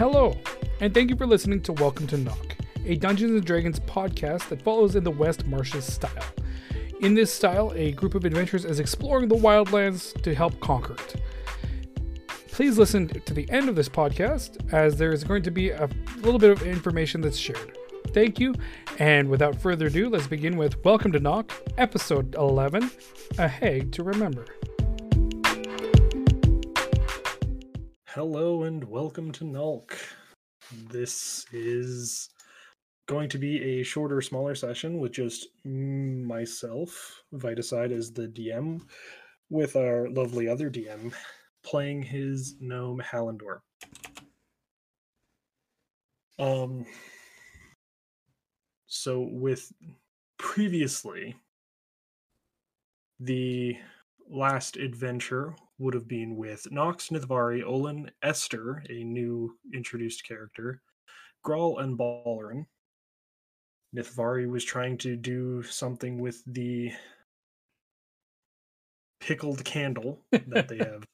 Hello, and thank you for listening to Welcome to Knock, a Dungeons and Dragons podcast that follows in the West Marches style. In this style, a group of adventurers is exploring the wildlands to help conquer it. Please listen to the end of this podcast, as there is going to be a little bit of information that's shared. Thank you, and without further ado, let's begin with Welcome to Knock, episode 11 A Hag to Remember. Hello and welcome to Nulk. This is going to be a shorter, smaller session with just myself, Vitaside as the DM, with our lovely other DM playing his gnome Hallandor. Um so with previously the last adventure would have been with Nox, Nithvari, Olin, Esther, a new introduced character, Grawl, and Balrin. Nithvari was trying to do something with the pickled candle that they have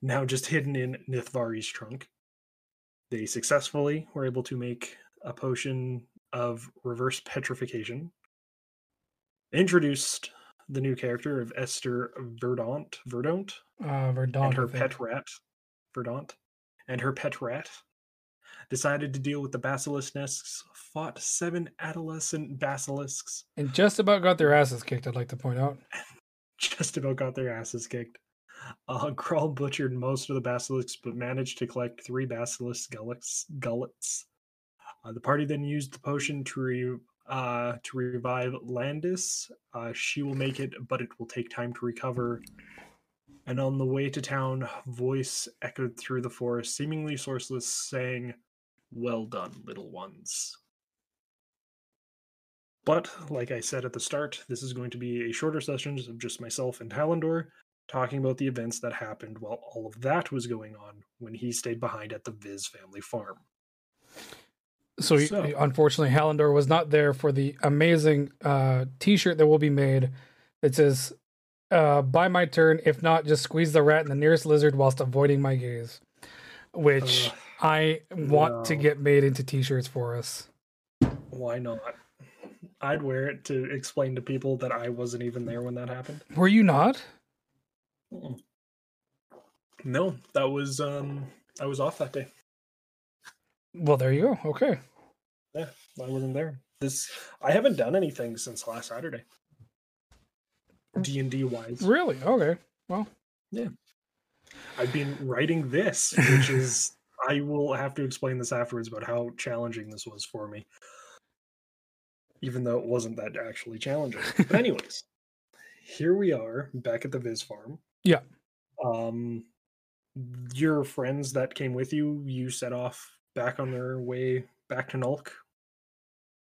now just hidden in Nithvari's trunk. They successfully were able to make a potion of reverse petrification. Introduced the new character of Esther Verdant, Verdant, Uh, Verdant. and her pet rat, Verdant, and her pet rat decided to deal with the basilisk nests, fought seven adolescent basilisks, And just about got their asses kicked, I'd like to point out. just about got their asses kicked. Uh, Grawl butchered most of the basilisks, but managed to collect three basilisk gullets. gullets. Uh, the party then used the potion to re- uh, to revive Landis. Uh, she will make it, but it will take time to recover. And on the way to town, voice echoed through the forest, seemingly sourceless, saying, "Well done, little ones." But like I said at the start, this is going to be a shorter session of just myself and Hallandor talking about the events that happened while all of that was going on when he stayed behind at the Viz family farm. So, So- unfortunately, Hallandor was not there for the amazing uh, T-shirt that will be made that says uh, "Buy my turn. If not, just squeeze the rat in the nearest lizard whilst avoiding my gaze," which Ugh, I want to get made into T-shirts for us. why not? I'd wear it to explain to people that I wasn't even there when that happened. Were you not? No, that was um I was off that day. Well, there you go. Okay. Yeah, I wasn't there. This I haven't done anything since last Saturday. D and D wise. Really? Okay. Well. Yeah. I've been writing this, which is I will have to explain this afterwards about how challenging this was for me. Even though it wasn't that actually challenging. But anyways, here we are back at the Viz farm. Yeah. Um your friends that came with you, you set off back on their way back to Nulk.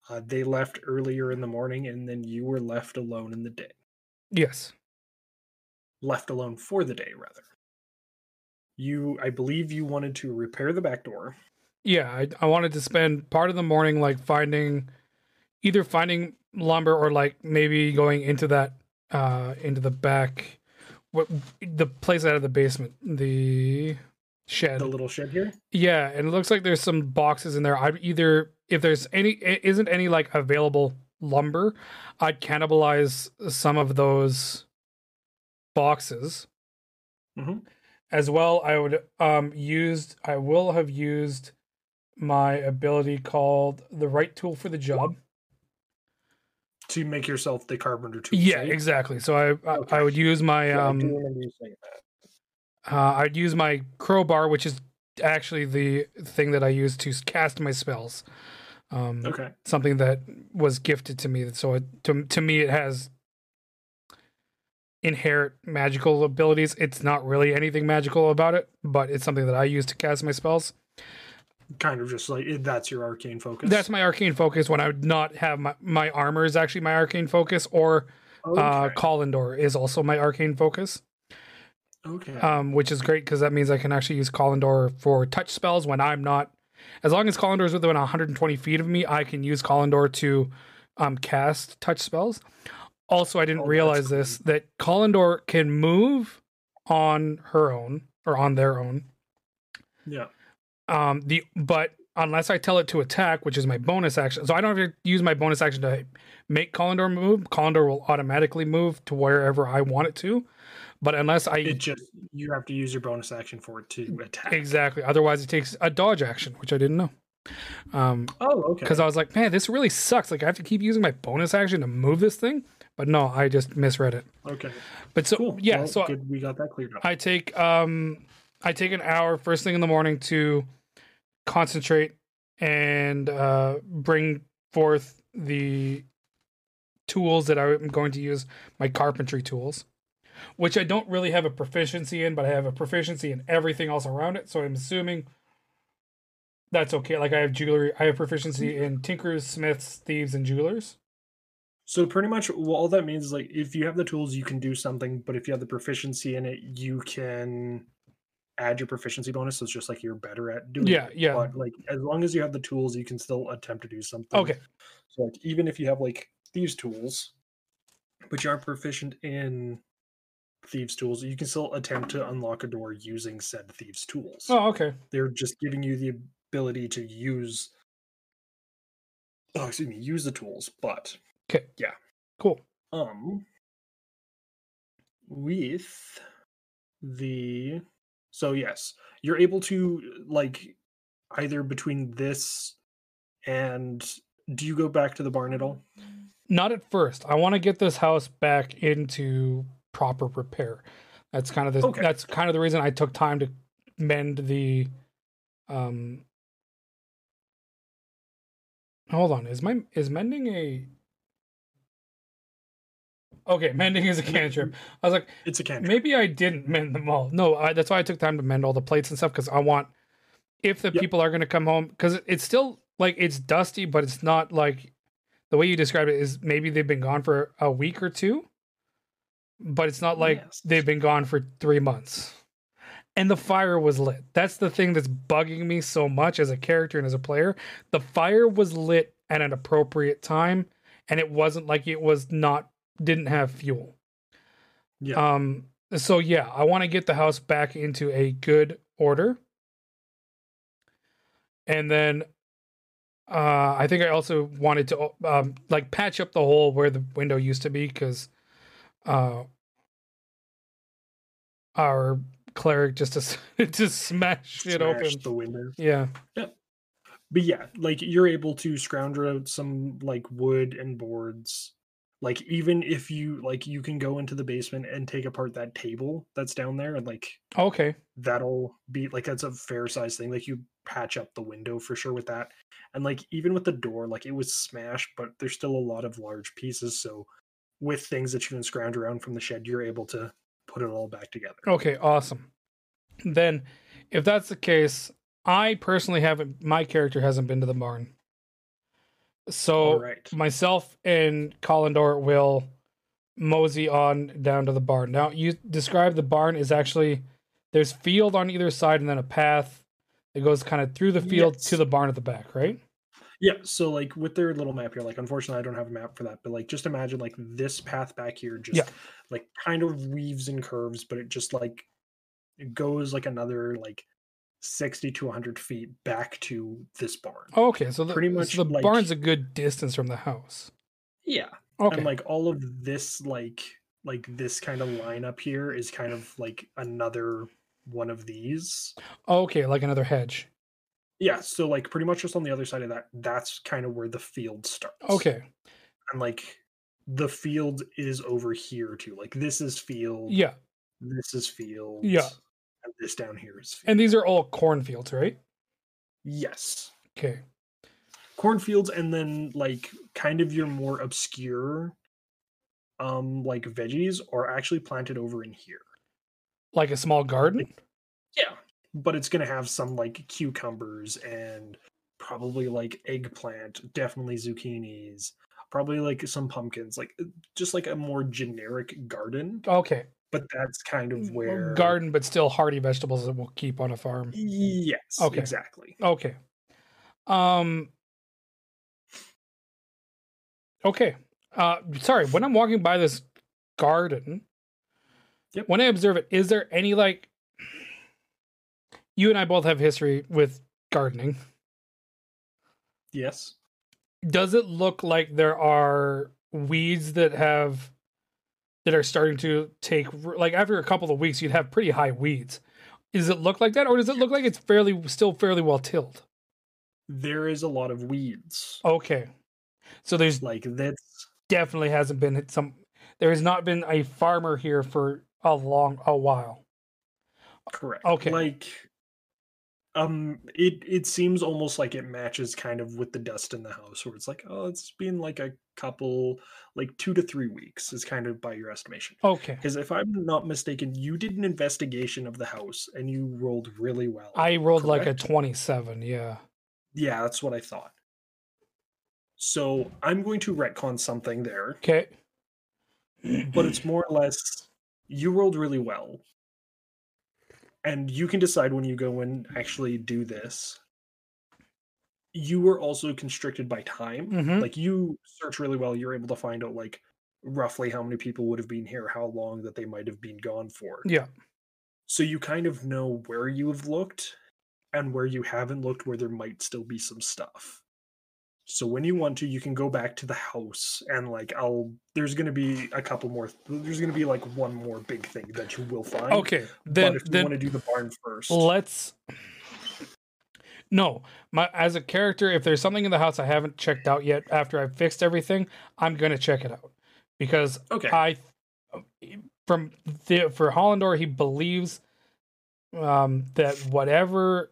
Uh, they left earlier in the morning and then you were left alone in the day. Yes. left alone for the day rather you i believe you wanted to repair the back door Yeah. I, I wanted to spend part of the morning like finding, either finding lumber or like maybe going into that uh into the back, what the place out of the basement, the shed. the little shed here Yeah, and it looks like there's some boxes in there. I'd either if there's any isn't any like available lumber, I'd cannibalize some of those boxes. Mhm. As well, I would um used I will have used my ability called the right tool for the job. to make yourself the carpenter tool Yeah, right? exactly. So I I, Okay. I would use my Yeah, um Uh, I'd use my crowbar, which is actually the thing that I use to cast my spells. Um, okay Something that was gifted to me. So it, to to me, it has inherent magical abilities. It's not really anything magical about it, but it's something that I use to cast my spells. kind of just like that's your arcane focus That's my arcane focus. When I would not have my my armor is actually my arcane focus, or uh, okay. Is also my arcane focus. Okay um, which is great because that means I can actually use Collindor for touch spells when I'm not. As long as Collindor is within 120 feet of me, I can use Collindor to um, cast touch spells. Also, I didn't Oh, realize this that Collindor can move on her own or on their own. yeah Um, the but unless I tell it to attack, which is my bonus action, so I don't have to use my bonus action to make Collindor move. Collindor will automatically move to wherever I want it to. But unless I It just you have to use your bonus action for it to attack. exactly, otherwise it takes a dodge action, which I didn't know. Um, Oh, okay. because I was like, man, this really sucks. Like I have to keep using my bonus action to move this thing. But no, I just misread it. Okay. But so Cool. yeah, Well, so good. We got that cleared up. I take um I take an hour first thing in the morning to concentrate and uh bring forth the tools that I'm going to use my carpentry tools which I don't really have a proficiency in but I have a proficiency in everything else around it so I'm assuming that's okay like I have jewelry I have proficiency mm-hmm. in tinkers smiths thieves and jewelers So pretty much well, all that means is like if you have the tools, you can do something. But if you have the proficiency in it, you can add your proficiency bonus. So it's just like you're better at doing. Yeah, it. yeah. But like as long as you have the tools, you can still attempt to do something. okay So like even if you have like thieves tools, but you aren't proficient in thieves tools, you can still attempt to unlock a door using said thieves tools. oh okay They're just giving you the ability to use. Oh, excuse me, use the tools, but okay Yeah. cool um with the so yes you're able to like either between this and do you go back to the barn at all Not at first. I want to get this house back into proper repair. That's kind of the Okay. that's kind of the reason I took time to mend the um Hold on. Is my is mending a Okay, mending is a cantrip. I was like, it's a cantrip maybe I didn't mend them all. No, I, that's why I took time to mend all the plates and stuff because I want if the Yep. people are going to come home because it's still like it's dusty, but it's not like the way you describe it is maybe they've been gone for a week or two, but it's not like Yes. they've been gone for three months. And the fire was lit. That's the thing that's bugging me so much as a character and as a player. The fire was lit at an appropriate time, and it wasn't like it was not didn't have fuel. yeah Um. So yeah, I want to get the house back into a good order, and then, uh, I think I also wanted to um like patch up the hole where the window used to be because, uh, our cleric just to to smash it smash open. the window Yeah. but yeah like you're able to scrounge out some like wood and boards like even if you like you can go into the basement and take apart that table that's down there and like Okay. that'll be like that's a fair size thing like you patch up the window for sure with that and like even with the door like it was smashed but there's still a lot of large pieces so with things that you can scrounge around from the shed you're able to put it all back together Okay, awesome. Then, if that's the case, I personally haven't. My character hasn't been to the barn, so right myself and Collindor will mosey on down to the barn. Now, you describe the barn is actually there's field on either side and then a path that goes kind of through the field Yes. to the barn at the back, right? Yeah, so like with their little map here, like unfortunately I don't have a map for that, but like just imagine like this path back here just Yeah. like kind of weaves and curves, but it just like it goes like another like 60 to 100 feet back to this barn. Oh, okay, so the, Pretty so much the like- barn's a good distance from the house. Yeah. Okay, And like all of this like like this kind of line up here is kind of like another one of these. okay, like another hedge. Yeah, so like pretty much just on the other side of that, that's kind of where the field starts. Okay, and like the field is over here too. Like this is field. yeah, This is field. Yeah. And this down here is field. and these are all cornfields, right? yes. Okay. Cornfields and then like kind of your more obscure um like veggies are actually planted over in here. Like a small garden? Yeah. But it's gonna have some like cucumbers and probably like eggplant, definitely zucchinis, probably like some pumpkins, like uh, just like a more generic garden. Okay. But that's kind of where Garden, but still hardy vegetables that we'll keep on a farm. Yes. Okay. Exactly. Okay. Um Okay. Uh sorry, when I'm walking by this garden, Yep. when I observe it, is there any like you and I both have history with gardening. Yes. Does it look like there are weeds that have that are starting to take like after a couple of weeks you'd have pretty high weeds. Does it look like that or does it look like it's fairly still fairly well tilled? There is a lot of weeds. Okay. So there's Like that definitely hasn't been some there has not been a farmer here for a long a while. correct. Okay. Like um it it seems almost like it matches kind of with the dust in the house where it's like, oh, it's been like a couple like 2 to 3 weeks is kind of by your estimation. Okay. Because if I'm not mistaken, you did an investigation of the house and you rolled really well. I rolled like a 27, yeah. Yeah, that's what I thought. So I'm going to retcon something there, Okay. but it's more or less you rolled really well. And you can decide when you go and actually do this. You were also constricted by time. Mhm. Like you search really well, you're able to find out like roughly how many people would have been here, how long that they might have been gone for. Yeah. So you kind of know where you have looked and where you haven't looked, where there might still be some stuff. So when you want to, you can go back to the house and like I'll. There's gonna be a couple more. There's gonna be like one more big thing that you will find. Okay. but Then if you want to do the barn first, let's no my as a character if there's something in the house i haven't checked out yet after i've fixed everything i'm gonna check it out because okay, i from the for Hallandor he believes um that whatever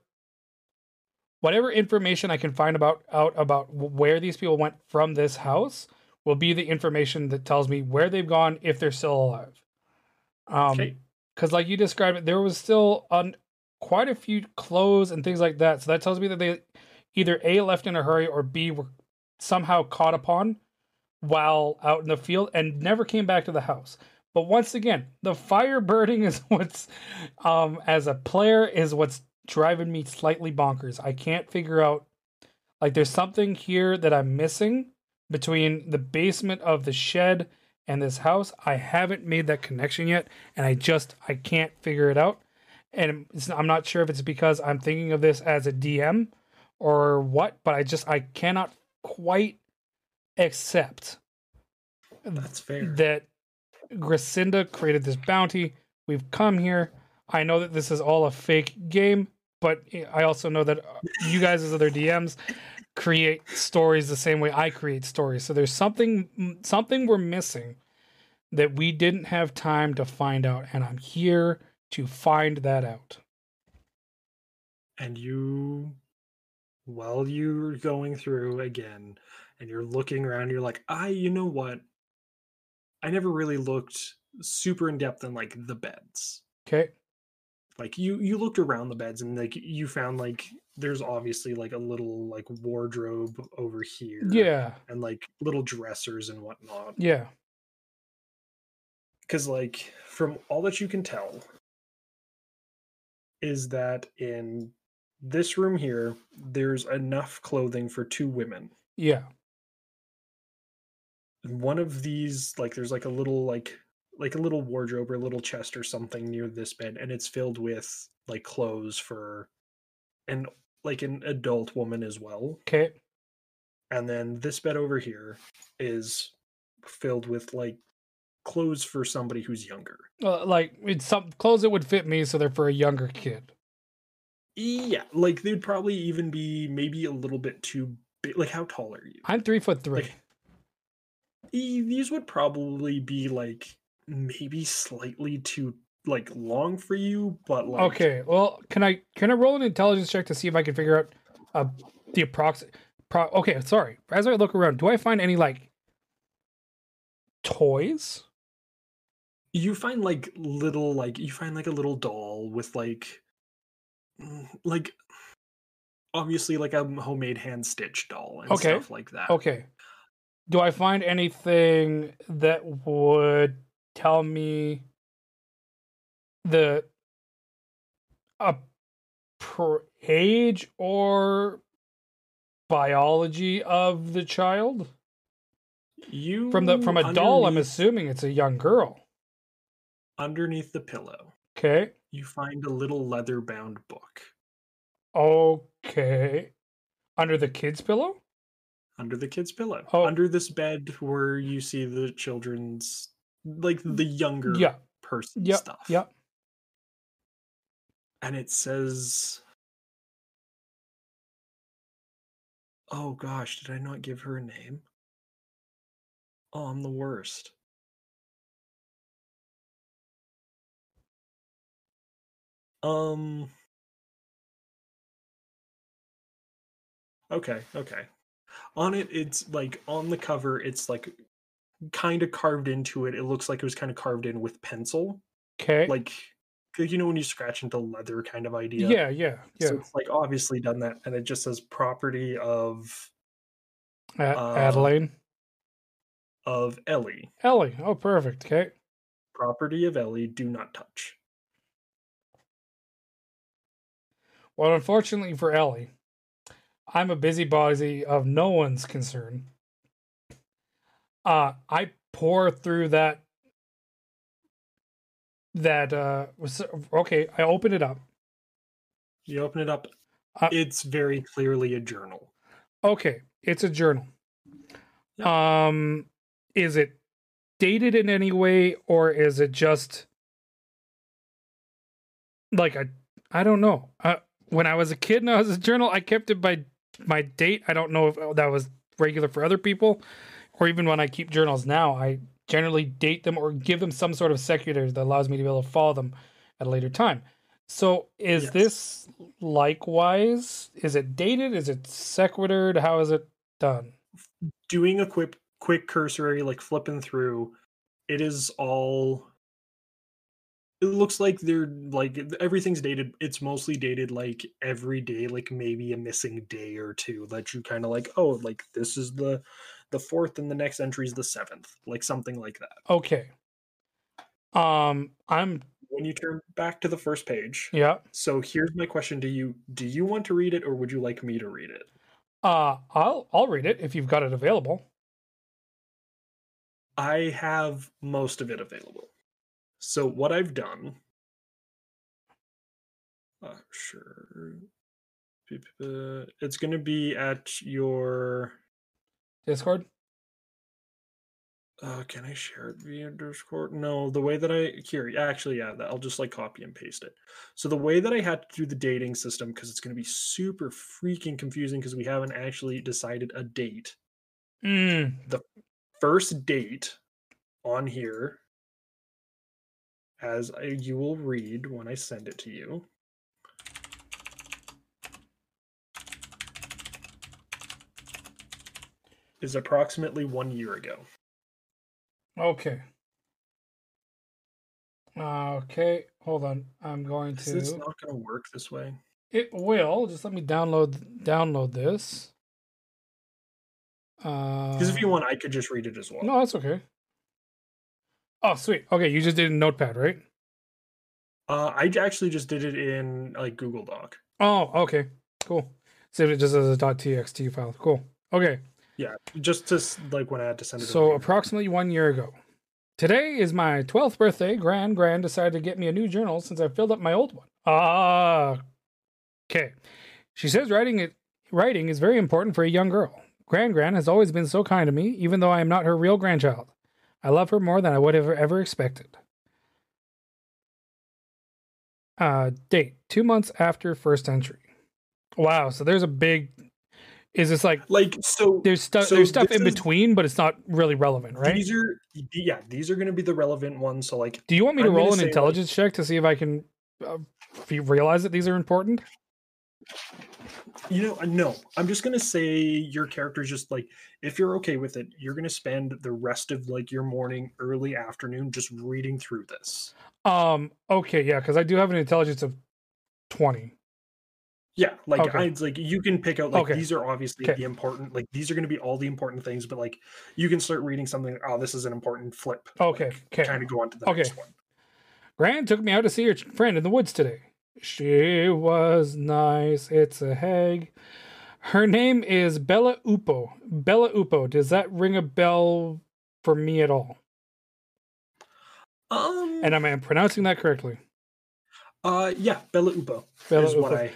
whatever information i can find about out about where these people went from this house will be the information that tells me where they've gone if they're still alive. Um okay, because like you described it there was still on quite a few clothes and things like that. So that tells me that they either a left in a hurry or b were somehow caught upon while out in the field and never came back to the house. But once again the fire burning is what's um as a player is what's driving me slightly bonkers i can't figure out like there's something here that i'm missing between the basement of the shed and this house i haven't made that connection yet and i just i can't figure it out and it's, i'm not sure if it's because i'm thinking of this as a dm or what but i just i cannot quite accept that's fair. that Gracinda created this bounty. We've come here. I know that this is all a fake game, but I also know that you guys, as other DMs, create stories the same way I create stories. So there's something something we're missing that we didn't have time to find out, and I'm here to find that out. and you while you're going through again and you're looking around you're like i you know what i never really looked super in depth in like the beds Okay. Like you you looked around the beds and like you found like there's obviously like a little like wardrobe over here Yeah. and like little dressers and whatnot Yeah. because like from all that you can tell is that in this room here there's enough clothing for two women Yeah. one of these like there's like a little like like a little wardrobe or a little chest or something near this bed and it's filled with like clothes for an like an adult woman as well Okay. and then this bed over here is filled with like clothes for somebody who's younger Uh, like it's some clothes that would fit me, so they're for a younger kid. yeah like they'd probably even be maybe a little bit too big like how tall are you I'm three foot three. Like, these would probably be like maybe slightly too like long for you but like Okay, well, can I can I roll an intelligence check to see if I can figure out uh, the approximate? Pro- okay, sorry. As I look around, do I find any like toys? you find like little like you find like a little doll with like like obviously like a homemade hand stitched doll and Okay. stuff like that Okay. Do I find anything that would tell me the a per age or biology of the child? you From the from a doll, I'm assuming it's a young girl. underneath the pillow Okay. you find a little leather bound book Okay. Under the kid's pillow? under the kid's pillow. Oh. Under this bed where you see the children's like the younger Yeah. person Yep. stuff. Yep. And it says Oh gosh, did I not give her a name? Oh, I'm the worst. Um Okay, okay. On it it's like on the cover it's like kind of carved into it. It looks like it was kind of carved in with pencil. Okay. Like you know when you scratch into leather kind of idea. yeah, yeah, yeah. So it's like obviously done that and it just says property of uh, Adelaide. of Ellie. Ellie. Oh, perfect. Okay. Property of Ellie, do not touch. Well, unfortunately for Ellie, I'm a busybody of no one's concern. Uh, I pour through that. That uh was okay. I open it up. You open it up, Uh, it's very clearly a journal. Okay, it's a journal. Um, is it dated in any way, or is it just like a? I don't know. Uh, when I was a kid and I was a journal, I kept it by my date. I don't know if that was regular for other people, or even when I keep journals now, I generally date them or give them some sort of secular that allows me to be able to follow them at a later time. So, is Yes. this likewise? Is it dated? Is it sequitured? How is it done? Doing a quick quick cursory, like flipping through, it is all it looks like they're like everything's dated. It's mostly dated like every day, like maybe a missing day or two that you kind of like, oh, like this is the the fourth and the next entry is the seventh, like something like that. Okay. Um, I'm When you turn back to the first page, yeah. so here's my question to you: Do you want to read it, or would you like me to read it? Uh, I'll I'll read it if you've got it available. I have most of it available. So what I've done, uh, sure, it's going to be at your. Discord. Uh, can I share it via Discord? No, the way that I here actually yeah, that I'll just like copy and paste it. So the way that I had to do the dating system because it's going to be super freaking confusing because we haven't actually decided a date. Mm, first date on here as I, you will read when I send it to you. Is approximately one year ago. okay. Okay, hold on. I'm going Is to. this not going to work this way? It will. Just let me download download this. Uh, Because if you want, I could just read it as well. no, that's okay. Oh, sweet. Okay, you just did a notepad, right? Uh, I actually just did it in like Google Doc. Oh, okay, cool. Save it just as a .txt file. Cool. Okay. Yeah, just to like when I had to send it. So approximately one year ago. Today is my 12th birthday. Grand Grand decided to get me a new journal since I filled up my old one. Ah. okay. She says writing it writing is very important for a young girl. Grand Grand has always been so kind to me, even though I am not her real grandchild. I love her more than I would have ever expected. Uh, date two months after first entry. Wow, so there's a big. Is this like like so there's stuff So there's stuff in is- between, but it's not really relevant, right? These are yeah, these are going to be the relevant ones. So like Do you want me to I'm roll an say, like- intelligence check to see if I can uh, realize that these are important? You know, uh, no. I'm just gonna say your character's just like if you're okay with it, you're gonna spend the rest of like your morning, early afternoon just reading through this. Um. Okay. Yeah, because I do have an intelligence of twenty. Yeah, like Okay. I it's like you can pick out like Okay. these are obviously Okay. the important like these are gonna be all the important things, but like you can start reading something. Oh, this is an important flip. Okay. Okay. Kind of go on to the Okay. next one. Gran took me out to see her friend in the woods today. She was nice. It's a hag. Her name is Bella Upo. Bella Upo. Does that ring a bell for me at all? Um. And am I pronouncing that correctly? uh. Yeah. Bella Upo Bella is what Upo. I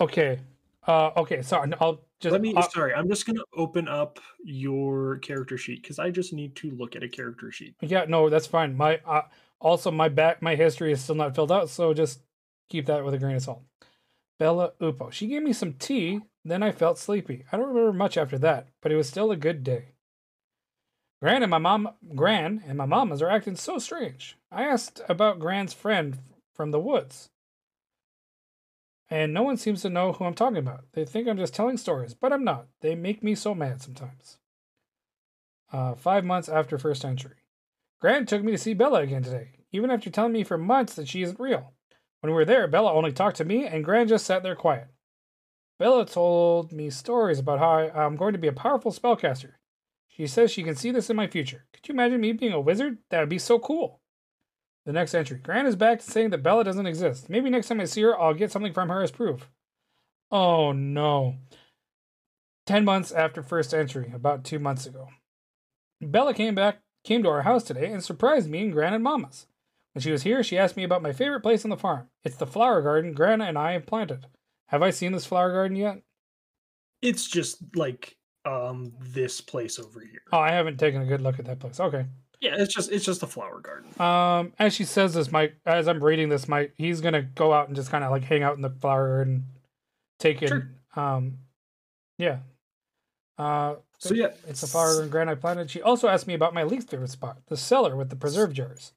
Okay. Uh, okay. Sorry. I'll just Let me. sorry, I'm just gonna open up your character sheet because I just need to look at a character sheet. yeah. No, that's fine. My uh, also my back my history is still not filled out, so just keep that with a grain of salt. Bella Upo. She gave me some tea. Then I felt sleepy. I don't remember much after that, but it was still a good day. Gran and my mom, Gran and my mamas are acting so strange. I asked about Gran's friend from the woods, and no one seems to know who I'm talking about. They think I'm just telling stories, but I'm not. They make me so mad sometimes. Uh, five months after first entry, Gran took me to see Bella again today, even after telling me for months that she isn't real. When we were there, Bella only talked to me, and Gran just sat there quiet. Bella told me stories about how I, I'm going to be a powerful spellcaster. She says she can see this in my future. Could you imagine me being a wizard? That would be so cool. The next entry. Gran is back to saying that Bella doesn't exist. Maybe next time I see her, I'll get something from her as proof. Oh no. Ten months after first entry, about two months ago. Bella came back, came to our house today and surprised me and Gran and Mama's. When she was here, she asked me about my favorite place on the farm. It's the flower garden Grana and I have planted. Have I seen this flower garden yet? It's just like um this place over here. Oh, I haven't taken a good look at that place. Okay. Yeah, it's just it's just a flower garden. Um, as she says this, Mike, as I'm reading this, Mike, he's gonna go out and just kind of like hang out in the flower garden, take it. Sure. Um, yeah. Uh, So yeah, it's a flower garden Gran I planted. She also asked me about my least favorite spot, the cellar with the preserve jars.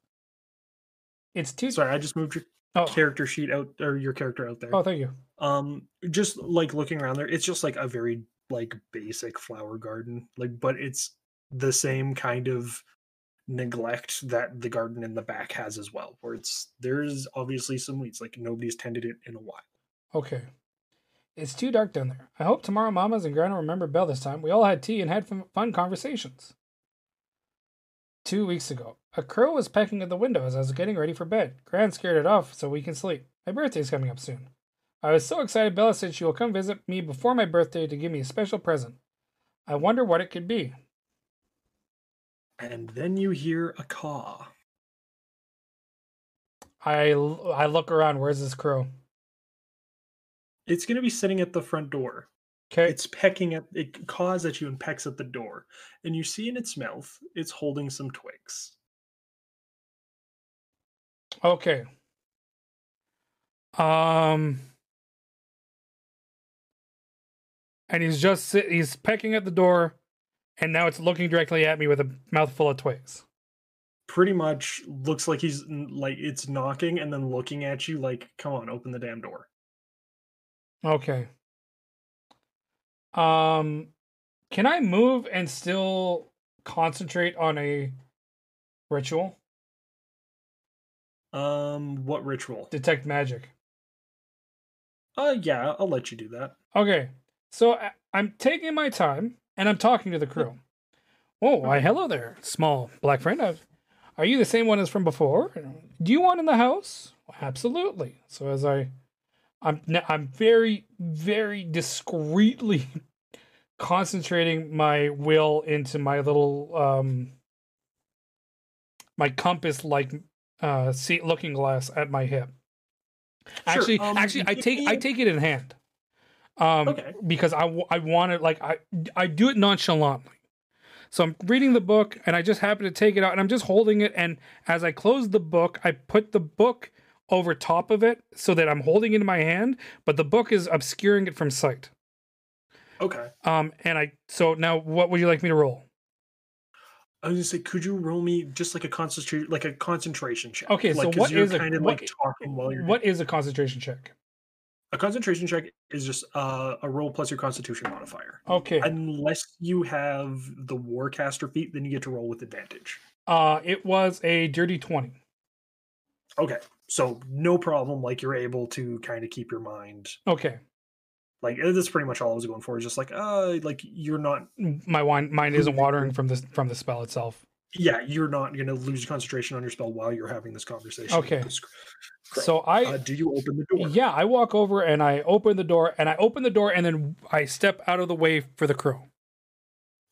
It's two. Sorry, I just moved your Oh, character sheet out or your character out there. oh, thank you. Um, just like looking around there, it's just like a very like basic flower garden, like but it's the same kind of neglect that the garden in the back has as well, where it's there's obviously some weeds, like nobody's tended it in a while. Okay. It's too dark down there. I hope tomorrow Mamas and Grandma remember Belle this time. We all had tea and had fun- conversations. Two weeks ago, a crow was pecking at the window as I was getting ready for bed. Gran scared it off so we can sleep. My birthday's coming up soon. I was so excited Bella said she will come visit me before my birthday to give me a special present. I wonder what it could be. And then you hear a caw. I, I look around. Where's this crow? It's gonna be sitting at the front door. Okay. It's pecking at it caws at you and pecks at the door. And you see in its mouth, it's holding some twigs. Okay. Um. And he's just sit, he's pecking at the door, and now it's looking directly at me with a mouthful of twigs. Pretty much looks like he's like it's knocking and then looking at you like, come on, open the damn door. Okay. Um, can I move and still concentrate on a ritual? Um, what ritual? Detect magic. Uh yeah, I'll let you do that. Okay, so I'm taking my time and I'm talking to the crew. Oh, why, hello there, small black friend. I've, are you the same one as from before? Do you want in the house? Absolutely. So as I, I'm I'm very very discreetly concentrating my will into my little um my compass like uh see looking glass at my hip. Actually, um, actually, I take I take it in hand. Um, Okay. because I want it like I I do it nonchalantly. So I'm reading the book and I just happen to take it out and I'm just holding it and as I close the book, I put the book over top of it so that I'm holding it in my hand, but the book is obscuring it from sight. Okay. Um, and I so now what would you like me to roll? I was gonna say, could you roll me just like a concentrate, like a concentration check? Okay, so like, 'cause what is a- kind of what- like talking while you're What is a concentration check? A concentration check is just uh, a roll plus your constitution modifier. Okay. Unless you have the warcaster feat, then you get to roll with advantage. Uh, it was a dirty twenty. Okay, so no problem. Like you're able to kind of keep your mind. Okay, Like uh, that's pretty much all I was going for. Is just like uh, like you're not. my wine mind isn't watering from this from the spell itself. Yeah, you're not gonna lose concentration on your spell while you're having this conversation. Okay. This. So I uh, do you open the door? Yeah, I walk over and I open the door and I open the door and then I step out of the way for the crow.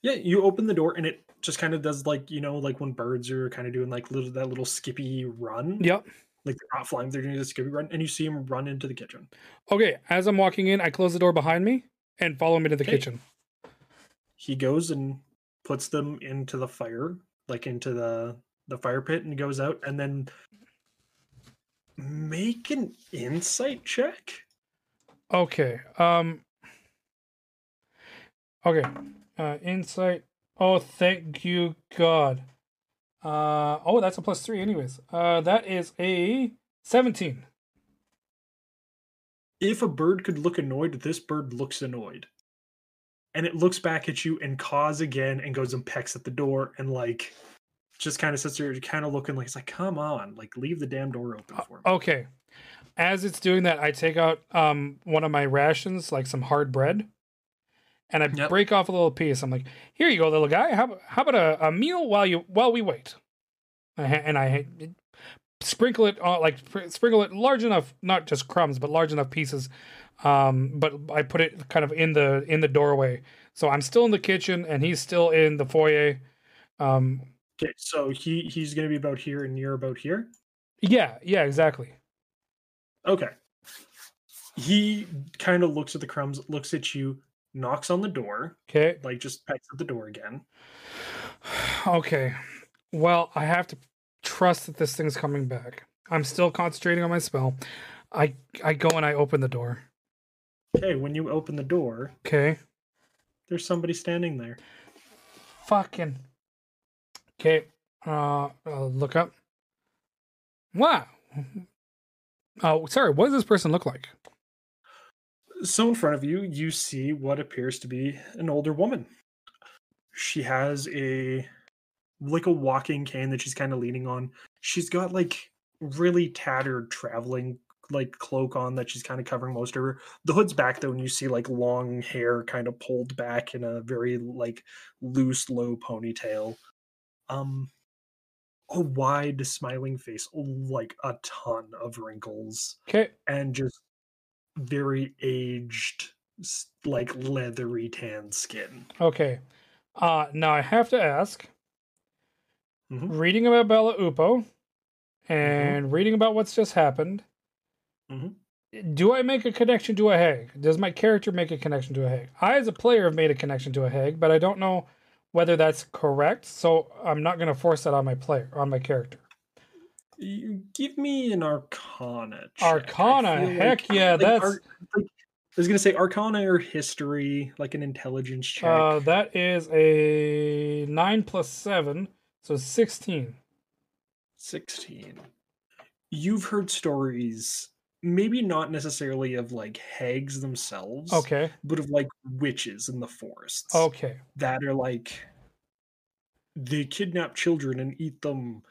Yeah, you open the door and it just kind of does like you know like when birds are kind of doing like little that little skippy run. Yep. Like they're not flying, they're doing this skippy run, and you see him run into the kitchen. Okay, as I'm walking in, I close the door behind me and follow me to the Okay. kitchen. He goes and puts them into the fire, like into the the fire pit, and goes out, and then make an insight check. Okay. Um. Okay. Uh, insight. Oh, thank you, God. Uh. Oh, that's a plus three, anyways. Uh, that is a seventeen. If a bird could look annoyed, this bird looks annoyed. And it looks back at you and caws again and goes and pecks at the door and like just kind of sits there kind of looking like it's like, come on, like leave the damn door open for me. Okay. As it's doing that, I take out um one of my rations, like some hard bread, and I Yep. break off a little piece. I'm like, "Here you go, little guy. How, how about a, a meal while you while we wait?" I And I sprinkle it on, like spr- sprinkle it large enough, not just crumbs, but large enough pieces. Um, but I put it kind of in the in the doorway, so I'm still in the kitchen, and he's still in the foyer. Um, Okay, so he he's gonna be about here and you're about here. yeah, yeah, exactly. Okay. He kind of looks at the crumbs, looks at you, knocks on the door, Okay. like just pecks at the door again. Okay. Well, I have to trust that this thing's coming back. I'm still concentrating on my spell. I I go and I open the door. Okay, when you open the door, Okay. there's somebody standing there. Fucking. Okay. Uh, I'll look up. Wow. Oh, sorry. What does this person look like? So in front of you, you see what appears to be an older woman. She has a like a walking cane that she's kind of leaning on. She's got like really tattered traveling like cloak on that she's kind of covering most of her. The hood's back though, and you see like long hair kind of pulled back in a very like loose, low ponytail. Um a wide smiling face, like a ton of wrinkles Okay. and just very aged, like leathery tan skin. Okay. Uh, now I have to ask. Mhm. Reading about Bella Upo, and reading about what's just happened. Mhm. Do I make a connection to a hag? Does my character make a connection to a hag? I, as a player, have made a connection to a hag, but I don't know whether that's correct. So I'm not going to force that on my player, on my character. You give me an Arcana. check. Arcana, heck yeah, like that's Ar- like, I was gonna say Arcana or History, like an intelligence check. uh, that is a nine plus seven, so sixteen. Sixteen. You've heard stories, maybe not necessarily of like hags themselves, Okay, but of like witches in the forests. okay, that are like they kidnap children and eat them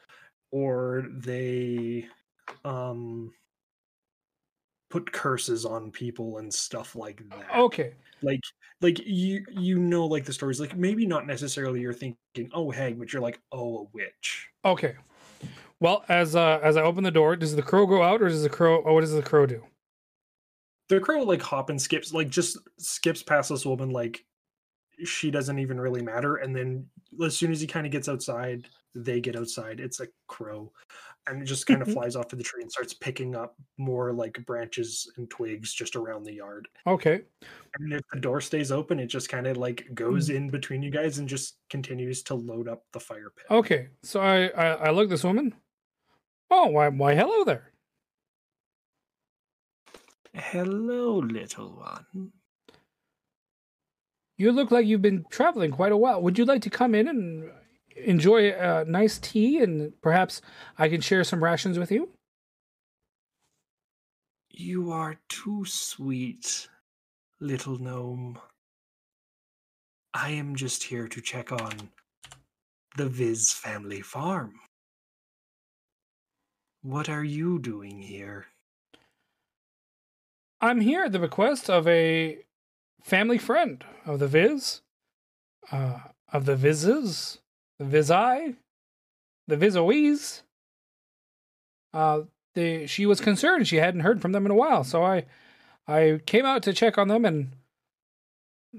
or they um put curses on people and stuff like that okay. like like you you know like the stories like maybe not necessarily you're thinking oh hag but you're like oh a witch Okay. Well, as uh, as I open the door, does the crow go out, or does the crow? Oh, what does the crow do? the crow like hop and skips like just skips past this woman like she doesn't even really matter and then as soon as he kind of gets outside they get outside it's a crow and it just kind of flies off to the tree and starts picking up more like branches and twigs just around the yard Okay. and if the door stays open it just kind of like goes in between you guys and just continues to load up the fire pit Okay. So I I, I look this woman. Oh, why why hello there. hello little one You look like you've been traveling quite a while. Would you like to come in and enjoy a nice tea and perhaps I can share some rations with you? You are too sweet, little gnome. I am just here to check on the Viz family farm. What are you doing here? I'm here at the request of a family friend of the Viz, uh, of the Vizes, the Vizi, the Vizoes. Uh, the she was concerned she hadn't heard from them in a while, so I, I came out to check on them, and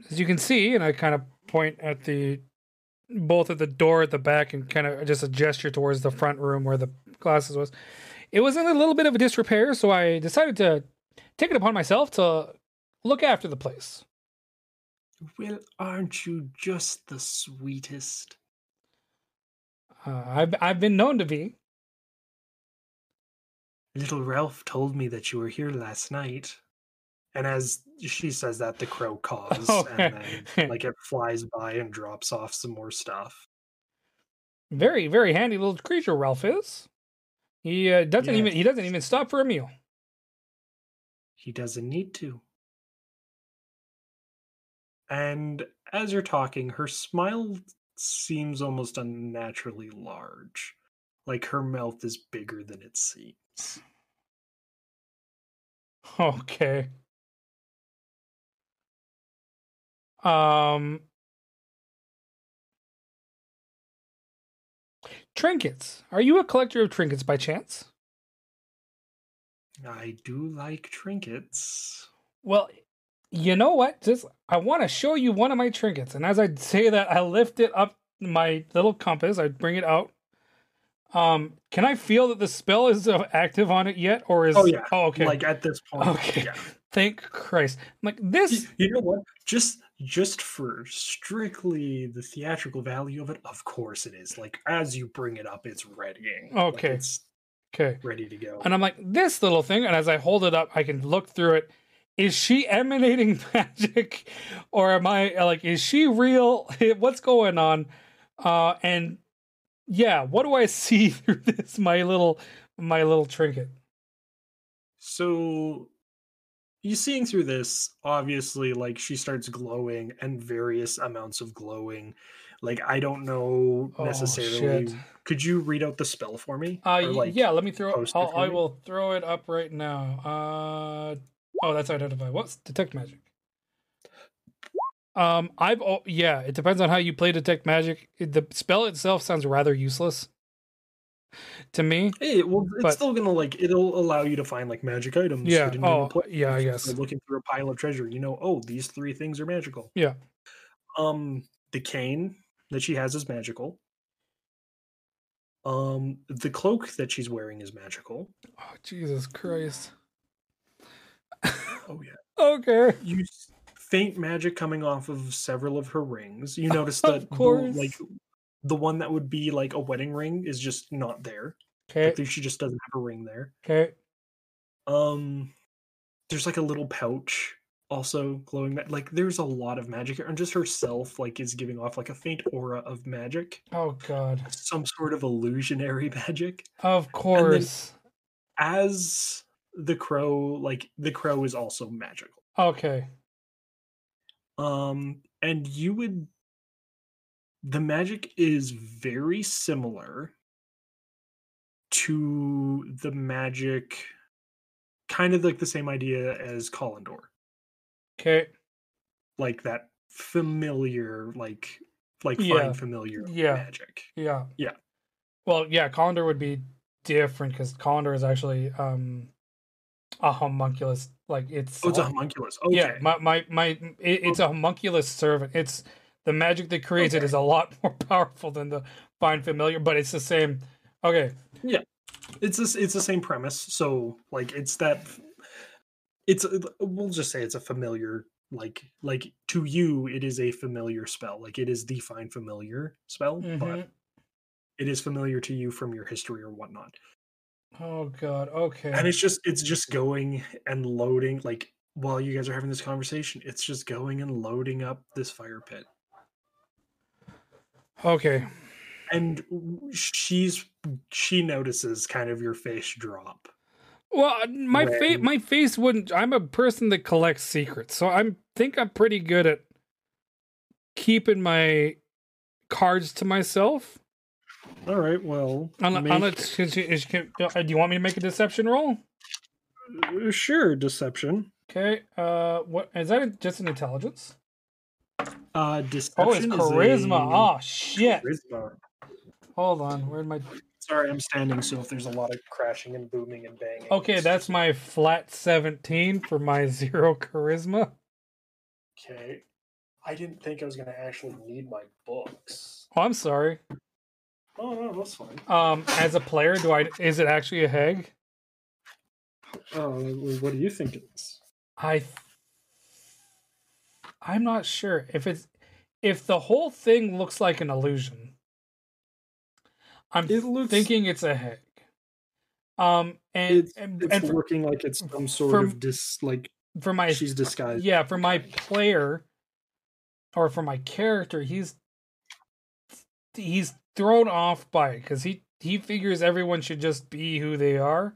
as you can see, and I kind of point at the both at the door at the back and kind of just a gesture towards the front room where the glasses was. it was in a little bit of a disrepair, so I decided to take it upon myself to look after the place. Well, aren't you just the sweetest? Uh, I've I've been known to be. Little Ralph told me that you were here last night. And as she says that, the crow caws, Okay. and then like it flies by and drops off some more stuff. Very very handy little creature. Ralph is. He uh, doesn't even he doesn't even stop for a meal. He doesn't need to. And as you're talking, her smile seems almost unnaturally large. Like her mouth is bigger than it seems. Okay. Um Trinkets. Are you a collector of trinkets by chance? I do like trinkets. Well, you know what? Just I want to show you one of my trinkets, and as I say that, I lift it up my little compass. I bring it out. Um, can I feel that the spell is uh, active on it yet, or is? Oh, yeah. Oh, okay. Like at this point, okay. yeah. Thank Christ. I'm like this. You know what? Just just for strictly the theatrical value of it, of course it is. Like as you bring it up, it's readying. Like, Okay. it's Okay. ready to go. And I'm like this little thing, and as I hold it up, I can look through it. Is she emanating magic, or am I like? Is she real? What's going on? Uh, and yeah, what do I see through this? My little, my little trinket. So you seeing through this, obviously, like she starts glowing and various amounts of glowing. Like I don't know Oh, necessarily. shit. Or Uh, read out the spell for me? y- Or, like, yeah, let me throw. it I'll, I will throw it up right now. Uh, oh, that's identify. What's detect magic? Um, I've oh, yeah. It depends on how you play detect magic. The spell itself sounds rather useless to me. Hey, well, it's But- still gonna like it'll allow you to find like magic items. Yeah, hidden in the oh, yeah, I guess. you're looking through a pile of treasure, you know, oh, these three things are magical. Yeah. Um, the cane that she has is magical. Um, the cloak that she's wearing is magical. Oh, Jesus Christ. Oh yeah. Okay. You faint magic coming off of several of her rings. You notice that like the one that would be like a wedding ring is just not there. Okay. Think she just doesn't have a ring there. Okay. Um, there's like a little pouch also glowing. Ma- like there's a lot of magic here, and just herself like is giving off like a faint aura of magic, Oh God. some sort of illusionary magic. Of course. As the crow, like the crow is also magical. Okay. Um, and you would. The magic is very similar to the magic, kind of like the same idea as Hallandor. Okay. like that familiar like like Yeah, fine familiar yeah. magic Yeah. Yeah. Well, yeah, Hallandor would be different because Hallandor is actually um a homunculus. Like it's oh it's a homunculus okay yeah. My my my. It, it's a homunculus servant. It's the magic that creates it Okay. is a lot more powerful than the find familiar, but it's the same. Okay. Yeah, it's this it's the same premise so like it's that it's we'll just say it's a familiar like like to you it is a familiar spell like it is the find familiar spell Mhm. but it is familiar to you from your history or whatnot Oh God. Okay. and it's just it's just going and loading like while you guys are having this conversation it's just going and loading up this fire pit okay. and she's she notices kind of your face drop Well, my face, my face wouldn't. I'm a person that collects secrets, so I'm think I'm pretty good at keeping my cards to myself. all right well Unless, make- is- can- uh, do you want me to make a deception roll? uh, sure deception Okay. Uh, what is that? Just an intelligence? Uh Oh, it's is charisma. a- Oh shit! charisma. Hold on. Where'd my? sorry i'm standing so if there's a lot of crashing and booming and banging Okay, that's my flat seventeen for my zero charisma. okay i didn't think i was going to actually need my books Oh, I'm sorry. oh no that's fine Um, as a player, do I? Is it actually a hag? Oh, what do you think it is? I I'm not sure if it's if the whole thing looks like an illusion. I'm It looks thinking it's a heck. Um and it's, and, it's and for, looking like it's some sort for- of dis like for my she's disguised. yeah, for my player or for my character, he's he's thrown off by it cuz he he figures everyone should just be who they are.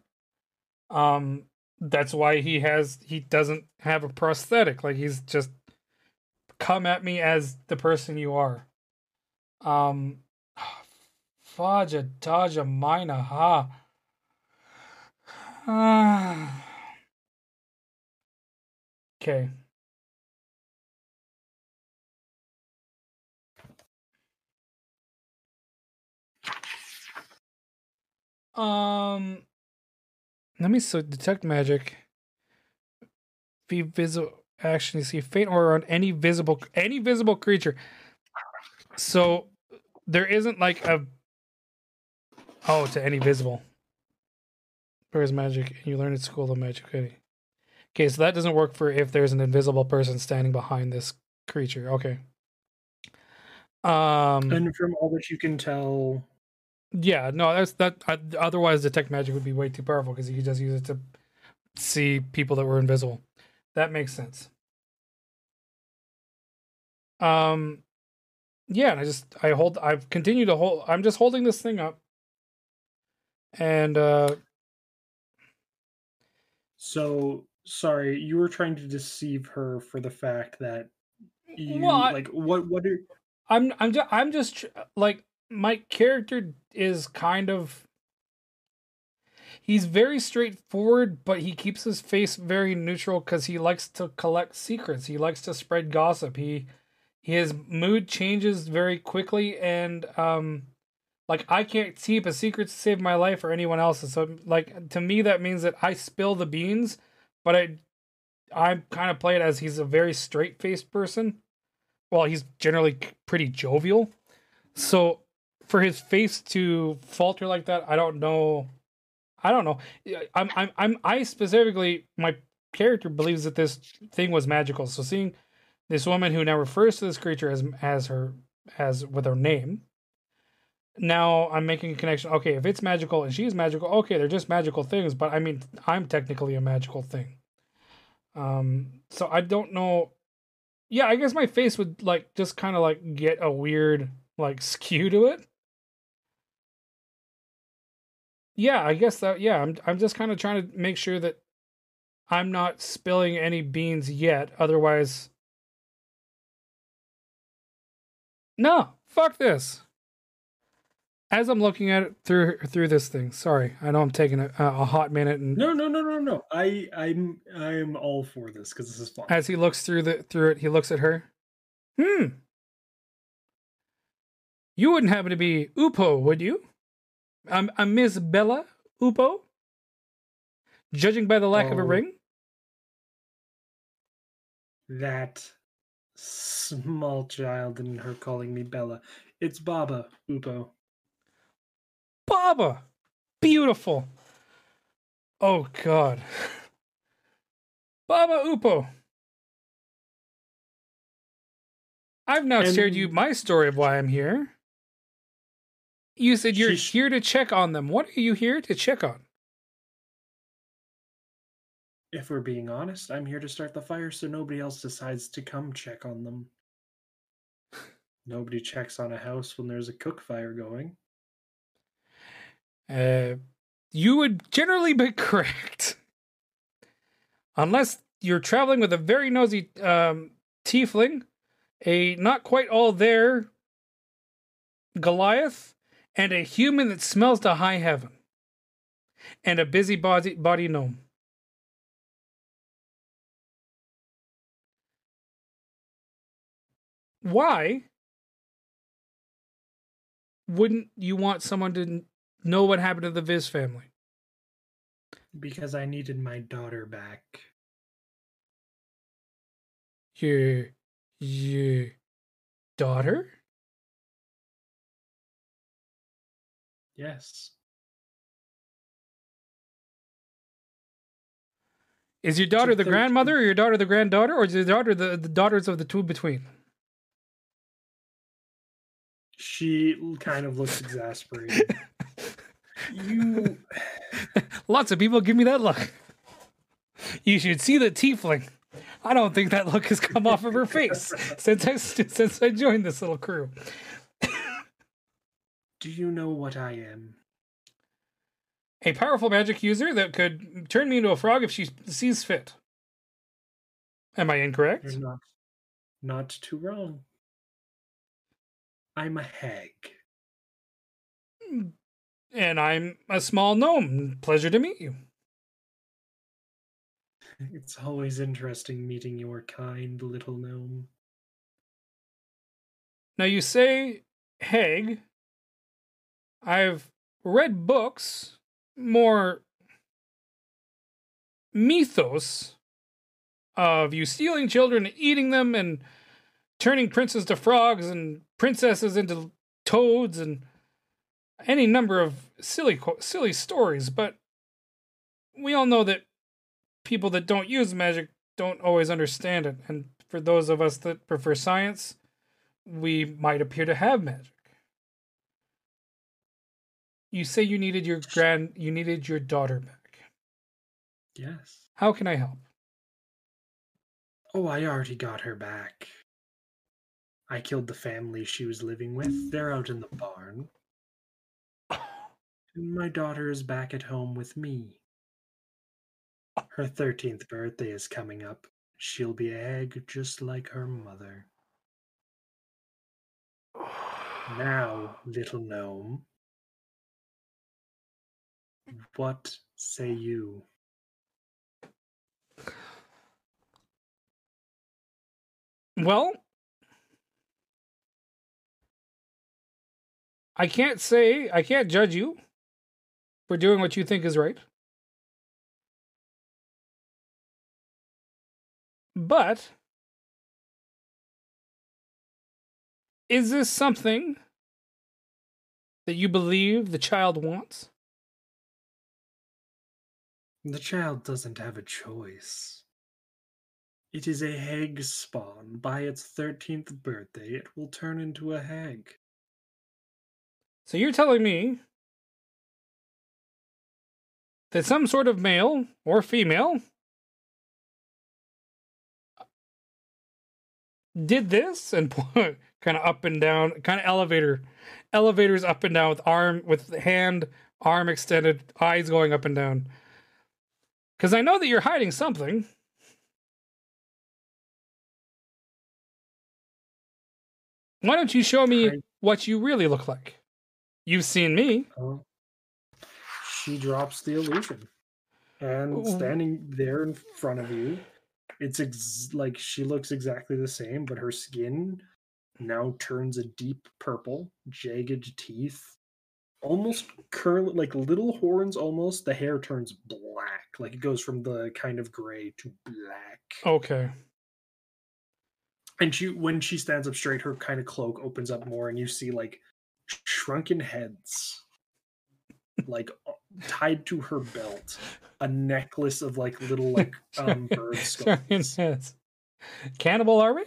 Um that's why he has he doesn't have a prosthetic like he's just come at me as the person you are. Um Faja Taja Mina Ha. Ah. Okay. Um, let me so detect magic. Be visible action. You see faint aura on any visible any visible creature. So there isn't like a oh to any visible. There is magic? And you learn at school of magic. Okay. Okay, so that doesn't work for if there's an invisible person standing behind this creature. Okay. Um. And from all that you can tell, Yeah, no, that's that. I, otherwise, detect magic would be way too powerful because you could just use it to see people that were invisible. That makes sense. Um, yeah, and I just I hold. I've continued to hold. I'm just holding this thing up, and uh, so sorry, you were trying to deceive her for the fact that you Well, I- like what what are I'm I'm just I'm just like my character is kind of he's very straightforward, but he keeps his face very neutral because he likes to collect secrets. He likes to spread gossip. He his mood changes very quickly, and um, like I can't keep a secret to save my life or anyone else's. So like to me, that means that I spill the beans, but I I kind of play it as he's a very straight faced person. Well, he's generally pretty jovial. So for his face to falter like that, I don't know. I don't know. I'm I'm I'm I specifically my character believes that this thing was magical. So seeing this woman who now refers to this creature as as her as with her name. Now I'm making a connection. Okay, if it's magical and she's magical, okay, they're just magical things. But I mean, I'm technically a magical thing. Um, so I don't know. Yeah, I guess my face would like just kind of like get a weird like skew to it. Yeah, I guess that. Yeah, I'm I'm just kind of trying to make sure that I'm not spilling any beans yet. Otherwise, no, fuck this. As I'm looking at it through through this thing, sorry, I know I'm taking a, a hot minute, and no no no no no I I'm I'm all for this because this is fun. as he looks through the through it, he looks at her. Hmm. You wouldn't happen to be Upo, would you? I'm I'm Miss Bella Upo. Judging by the lack of a Oh. ring. that small child and her calling me Bella. It's Baba Upo. Baba, beautiful. Oh God. Baba Upo. I've now shared you my story of why I'm here. You said you're Sheesh. here to check on them. What are you here to check on? If we're being honest, I'm here to start the fire so nobody else decides to come check on them. Nobody checks on a house when there's a cook fire going. Uh, you would generally be correct. Unless you're traveling with a very nosy um, tiefling, a not quite all there Goliath, and a human that smells to high heaven, and a busy body, body gnome. Why wouldn't you want someone to know what happened to the Viz family? Because I needed my daughter back. Your your daughter? Yes. Is your daughter the grandmother, or your daughter the granddaughter, or is your daughter the, the daughters of the two between? She kind of looks exasperated. you Lots of people give me that look. You should see the tiefling. I don't think that look has come off of her face since I since I joined this little crew. Do you know what I am? A powerful magic user that could turn me into a frog if she sees fit. Am I incorrect? You're not not too wrong. I'm a hag. And I'm a small gnome. Pleasure to meet you. It's always interesting meeting your kind little gnome. Now you say hag. I've read books, more mythos of you stealing children, and eating them, and turning princes to frogs and princesses into toads, and any number of silly, silly stories. But we all know that people that don't use magic don't always understand it, and for those of us that prefer science, we might appear to have magic. You say you needed your grand you needed your daughter back. Yes. How can I help? Oh, I already got her back. I killed the family she was living with. They're out in the barn. And my daughter is back at home with me. Her 13th birthday is coming up. She'll be a hag just like her mother. Now, little gnome, what say you? Well, I can't say I can't judge you for doing what you think is right. But is this something that you believe the child wants? The child doesn't have a choice. It is a hag spawn. By its 13th birthday, it will turn into a hag. So you're telling me that some sort of male or female did this and kind of up and down, kind of elevator, elevators up and down with arm, with hand, arm extended, eyes going up and down. Because I know that you're hiding something. Why don't you show me what you really look like? You've seen me. Oh. She drops the illusion. And standing there in front of you, it's ex- like she looks exactly the same, but her skin now turns a deep purple, jagged teeth, almost curl like little horns almost. The hair turns black, like it goes from the kind of gray to black. Okay. And she when she stands up straight, her kind of cloak opens up more, and you see like shrunken heads, like uh, tied to her belt, a necklace of like little like um bird skulls. Cannibal, are we?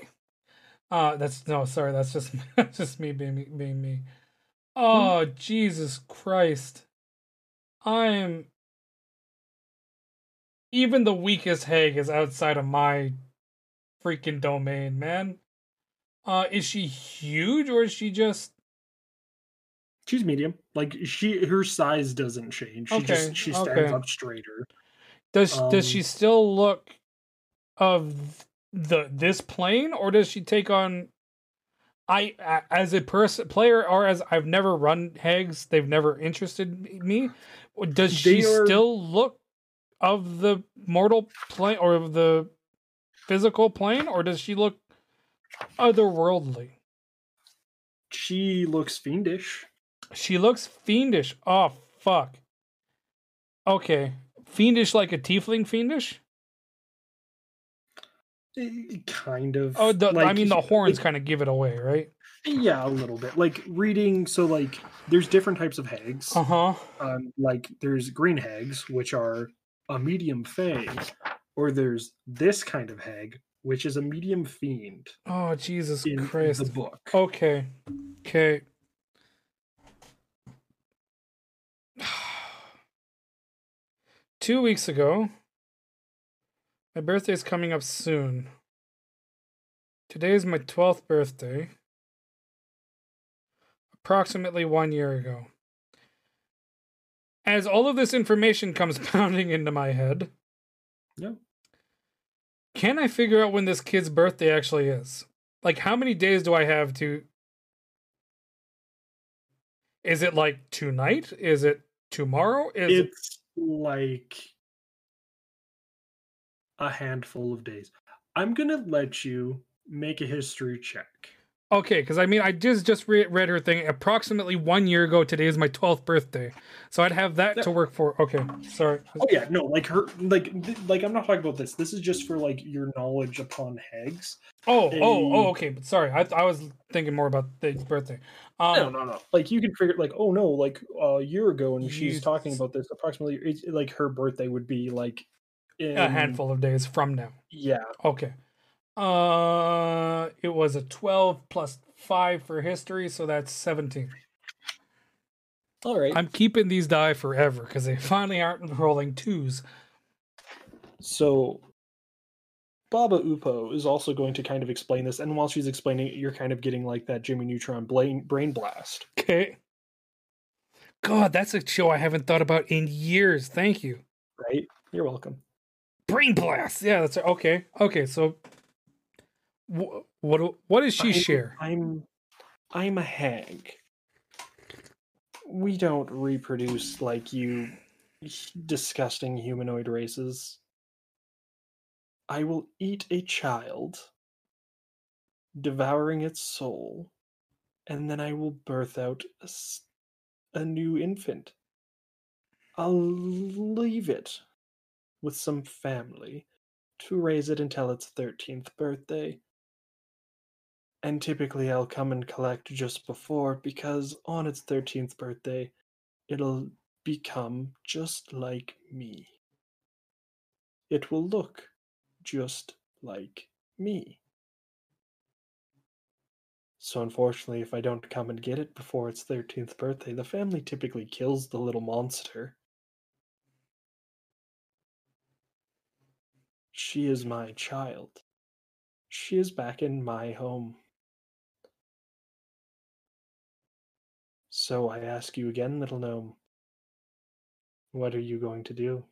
Uh that's no, sorry, that's just that's just me being me being me. Oh Jesus Christ. I'm even the weakest hag is outside of my freaking domain, man. Uh is she huge or is she just She's medium. Like she her size doesn't change. She Okay, just she stands okay. up straighter. does does she Um, still look of the this plane or does she take on I as a person player or as I've never run hags, they've never interested me. Does she are- still look of the mortal plane or of the physical plane or does she look otherworldly? She looks fiendish. She looks fiendish. Oh fuck. Okay. Fiendish like a tiefling fiendish? Eh, Kind of. Oh, the, I mean the horns like- kind of give it away, right? Yeah, a little bit. Like reading, so like there's different types of hags. Uh huh. Um, like there's green hags, which are a medium fey, or there's this kind of hag, which is a medium fiend Oh Jesus in Christ. the book. Okay. Okay. Two weeks ago, my birthday is coming up soon. Today is my 12th birthday. Approximately one year ago. As all of this information comes pounding into my head, Yep. can I figure out when this kid's birthday actually is? Like, how many days do I have to? Is it like tonight? Is it tomorrow? Is it... It's like a handful of days. I'm gonna let you make a history check. okay? Because I mean, I just just re- read her thing. Approximately one year ago, today is my twelfth birthday, so I'd have that Yeah. to work for. Okay, sorry. Oh yeah, no, like her, like, th- like I'm not talking about this. This is just for like your knowledge upon hags. Oh, oh, oh. Okay, but sorry, I I was thinking more about the birthday. Um, no, no, no. Like you can figure, like, oh no, like a year ago, and she's talking about this. Approximately, it's like her birthday would be like in, a handful of days from now. Yeah, Okay. Uh, it was a twelve plus five for history, so that's seventeen. all right. I'm keeping these die forever because they finally aren't rolling twos. So Baba Upo is also going to kind of explain this, and while she's explaining it, you're kind of getting like that Jimmy Neutron brain brain blast. Okay. God, that's a show I haven't thought about in years. Thank you. Right? You're welcome. Brain blast. Yeah, that's okay. Okay, so wh- what what does she I'm- share? I'm I'm a hag. We don't reproduce like you disgusting humanoid races. I will eat a child, devouring its soul, and then I will birth out a new infant. I'll leave it with some family to raise it until its 13th birthday and typically I'll come and collect just before because on its 13th birthday, it'll become just like me. It will look just like me. So, unfortunately, if I don't come and get it before its 13th birthday, the family typically kills the little monster. She is my child. She is back in my home. So I ask you again, little gnome, what are you going to do?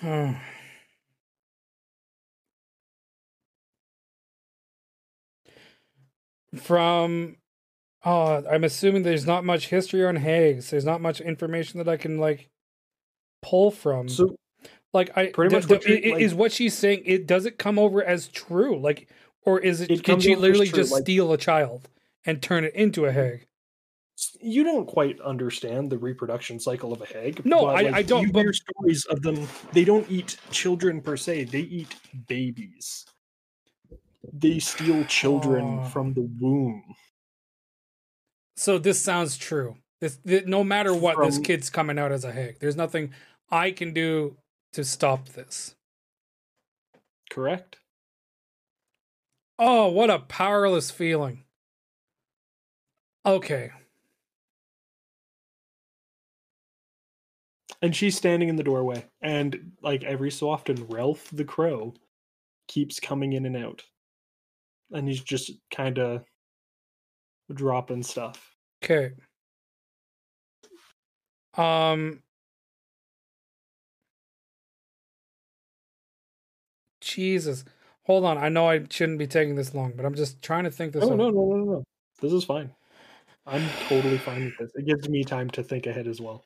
Hmm. From oh, I'm assuming there's not much history on Hags. There's not much information that I can like pull from. So like I pretty d- much what d- you're, i- is what she's saying. It does it come over as true? Like, or is it? It did she literally just like- steal a child and turn it into a hag? you don't quite understand the reproduction cycle of a hag. No, but, I- like, I don't, You but- hear stories of them. They don't eat children per se. They eat babies. They steal children Oh. from the womb. So this sounds true. This, th- no matter what, this kid's coming out as a hag. There's nothing I can do to stop this. Correct. Oh, what a powerless feeling. Okay. And she's standing in the doorway, and like every so often, Ralph the crow keeps coming in and out, and he's just kind of dropping stuff. Okay. Um Jesus. Hold on. I know I shouldn't be taking this long, but I'm just trying to think this No, over. no, no, no, no. This is fine. I'm totally fine with this. It gives me time to think ahead as well.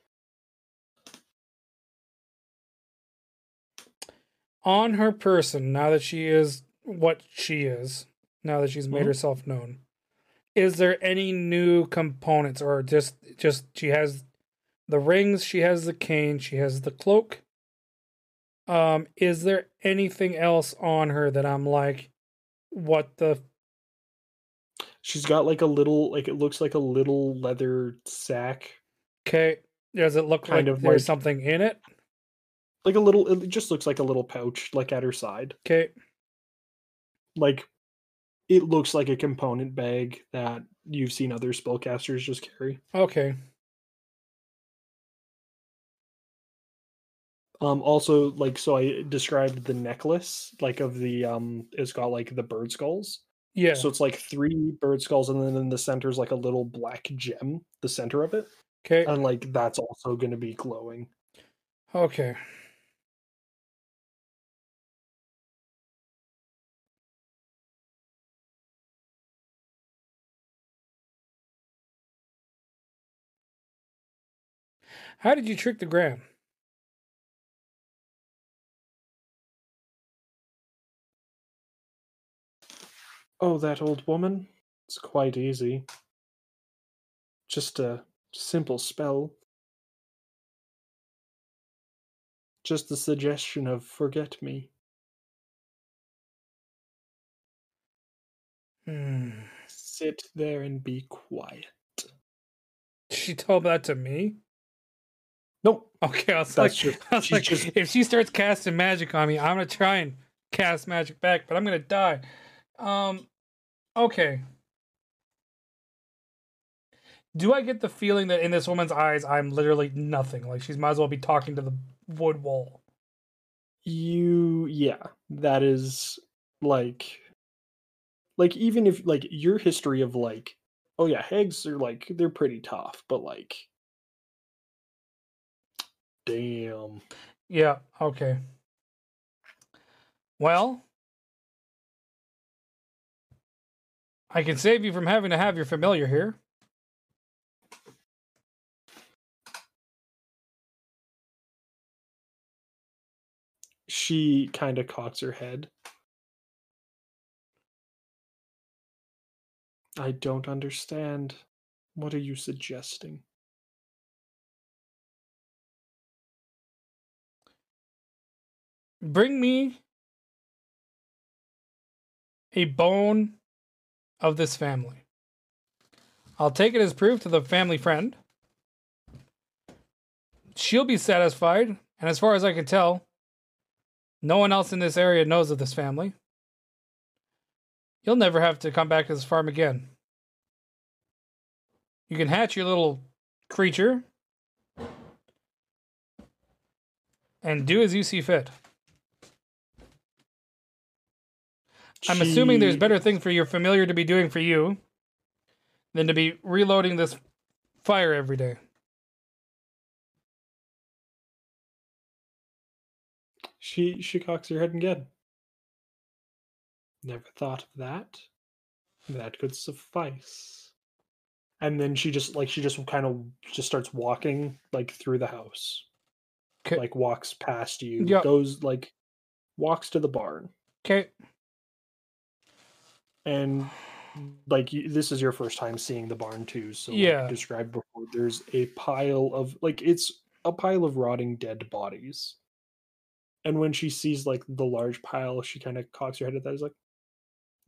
On her person, now that she is what she is, now that she's made Mhm. herself known, is there any new components or just just she has the rings, she has the cane, she has the cloak? Um, is there anything else on her that I'm like, what the She's got like a little, like it looks like a little leather sack, Okay. Does it look Kind like of there's like- something in it? like a little. It just looks like a little pouch, like at her side. Okay. Like it looks like a component bag that you've seen other spellcasters just carry. Okay. Um, also, like so, I described the necklace, like of the um, it's got like the bird skulls. Yeah. So it's like three bird skulls, and then in the center is like a little black gem, the center of it, okay. and like that's also going to be glowing. Okay. How did you trick the gram? Oh, that old woman? It's quite easy. Just a simple spell. Just the suggestion of forget me. Hmm. Sit there and be quiet. She told that to me. Nope. Okay, I was That's like, just- I was like, just- if she starts casting magic on me, I'm gonna try and cast magic back, but I'm gonna die. Um, okay. Do I get the feeling that in this woman's eyes, I'm literally nothing? Like she's might as well be talking to the wood wall. You yeah, that is like like even if like your history of like oh yeah, hags are like they're pretty tough, but like damn. Yeah. Okay. Well, I can save you from having to have your familiar here. She kind of cocks her head. I don't understand. What are you suggesting? Bring me a bone of this family. I'll take it as proof to the family friend. She'll be satisfied, and as far as I can tell, no one else in this area knows of this family. You'll never have to come back to this farm again. You can hatch your little creature and do as you see fit. I'm assuming there's better things for your familiar to be doing for you than to be reloading this fire every day. She she cocks her head again. Never thought of that. That could suffice. And then she just like she just kind of just starts walking like through the house. 'Kay. Like walks past you, Yep. goes like walks to the barn. Okay. And like this is your first time seeing the barn too, so like Yeah. described before there's a pile of like it's a pile of rotting dead bodies. And when she sees like the large pile, she kind of cocks her head at that. Is like,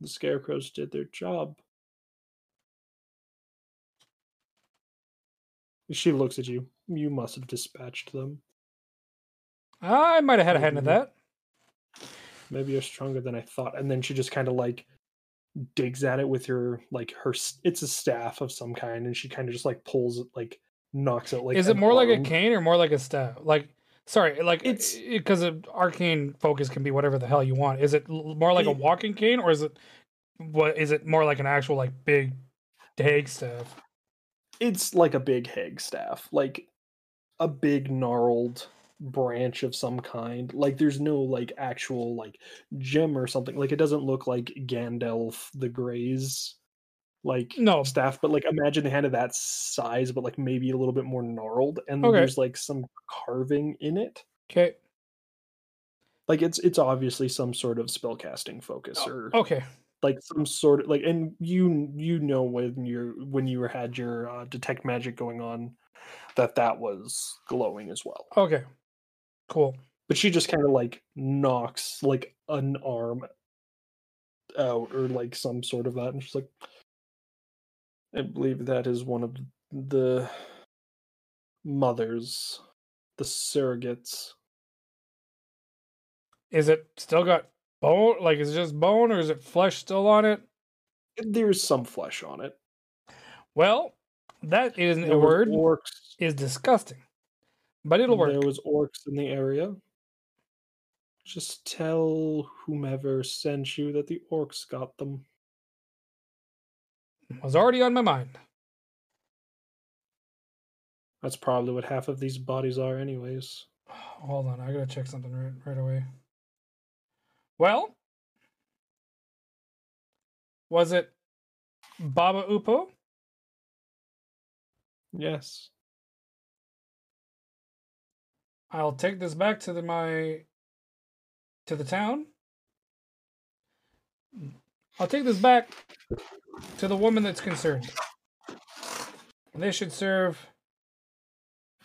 the scarecrows did their job. She looks at you. You must have dispatched them. I might have had a hand in that. Maybe you're stronger than I thought. And then she just kind of like digs at it with her like her. It's a staff of some kind, and she kind of just like pulls it, like knocks it. Like Is it more like a cane or more like a staff? Like, sorry, like It's- because arcane focus can be whatever the hell you want. Is it more like a walking cane or is it what? Is it more like an actual like big hag staff? it's like a big hag staff, like a big gnarled branch of some kind. Like there's no like actual like gem or something. Like it doesn't look like Gandalf the Grey's like No. staff, but like imagine they had of that size, but like maybe a little bit more gnarled, and Okay. there's like some carving in it. Okay. Like it's it's obviously some sort of spellcasting focus or Okay. like some sort of like and you you know when you're when you had your uh, detect magic going on that that was glowing as well Okay. Cool. but she just kind of like knocks like an arm out or like some sort of that and she's like I believe that is one of the mothers, the surrogates. Is it still got bone? Like, is it just bone or is it flesh still on it? There's some flesh on it. Well, that isn't a word. Orcs. Is disgusting, but it'll work. There was orcs in the area. Just tell whomever sent you that the orcs got them. Was already on my mind. That's probably what half of these bodies are, anyways. Hold on, I gotta check something right right away. Well, was it Baba Upo? Yes. I'll take this back to the my to the town. I'll take this back to the woman that's concerned. This should serve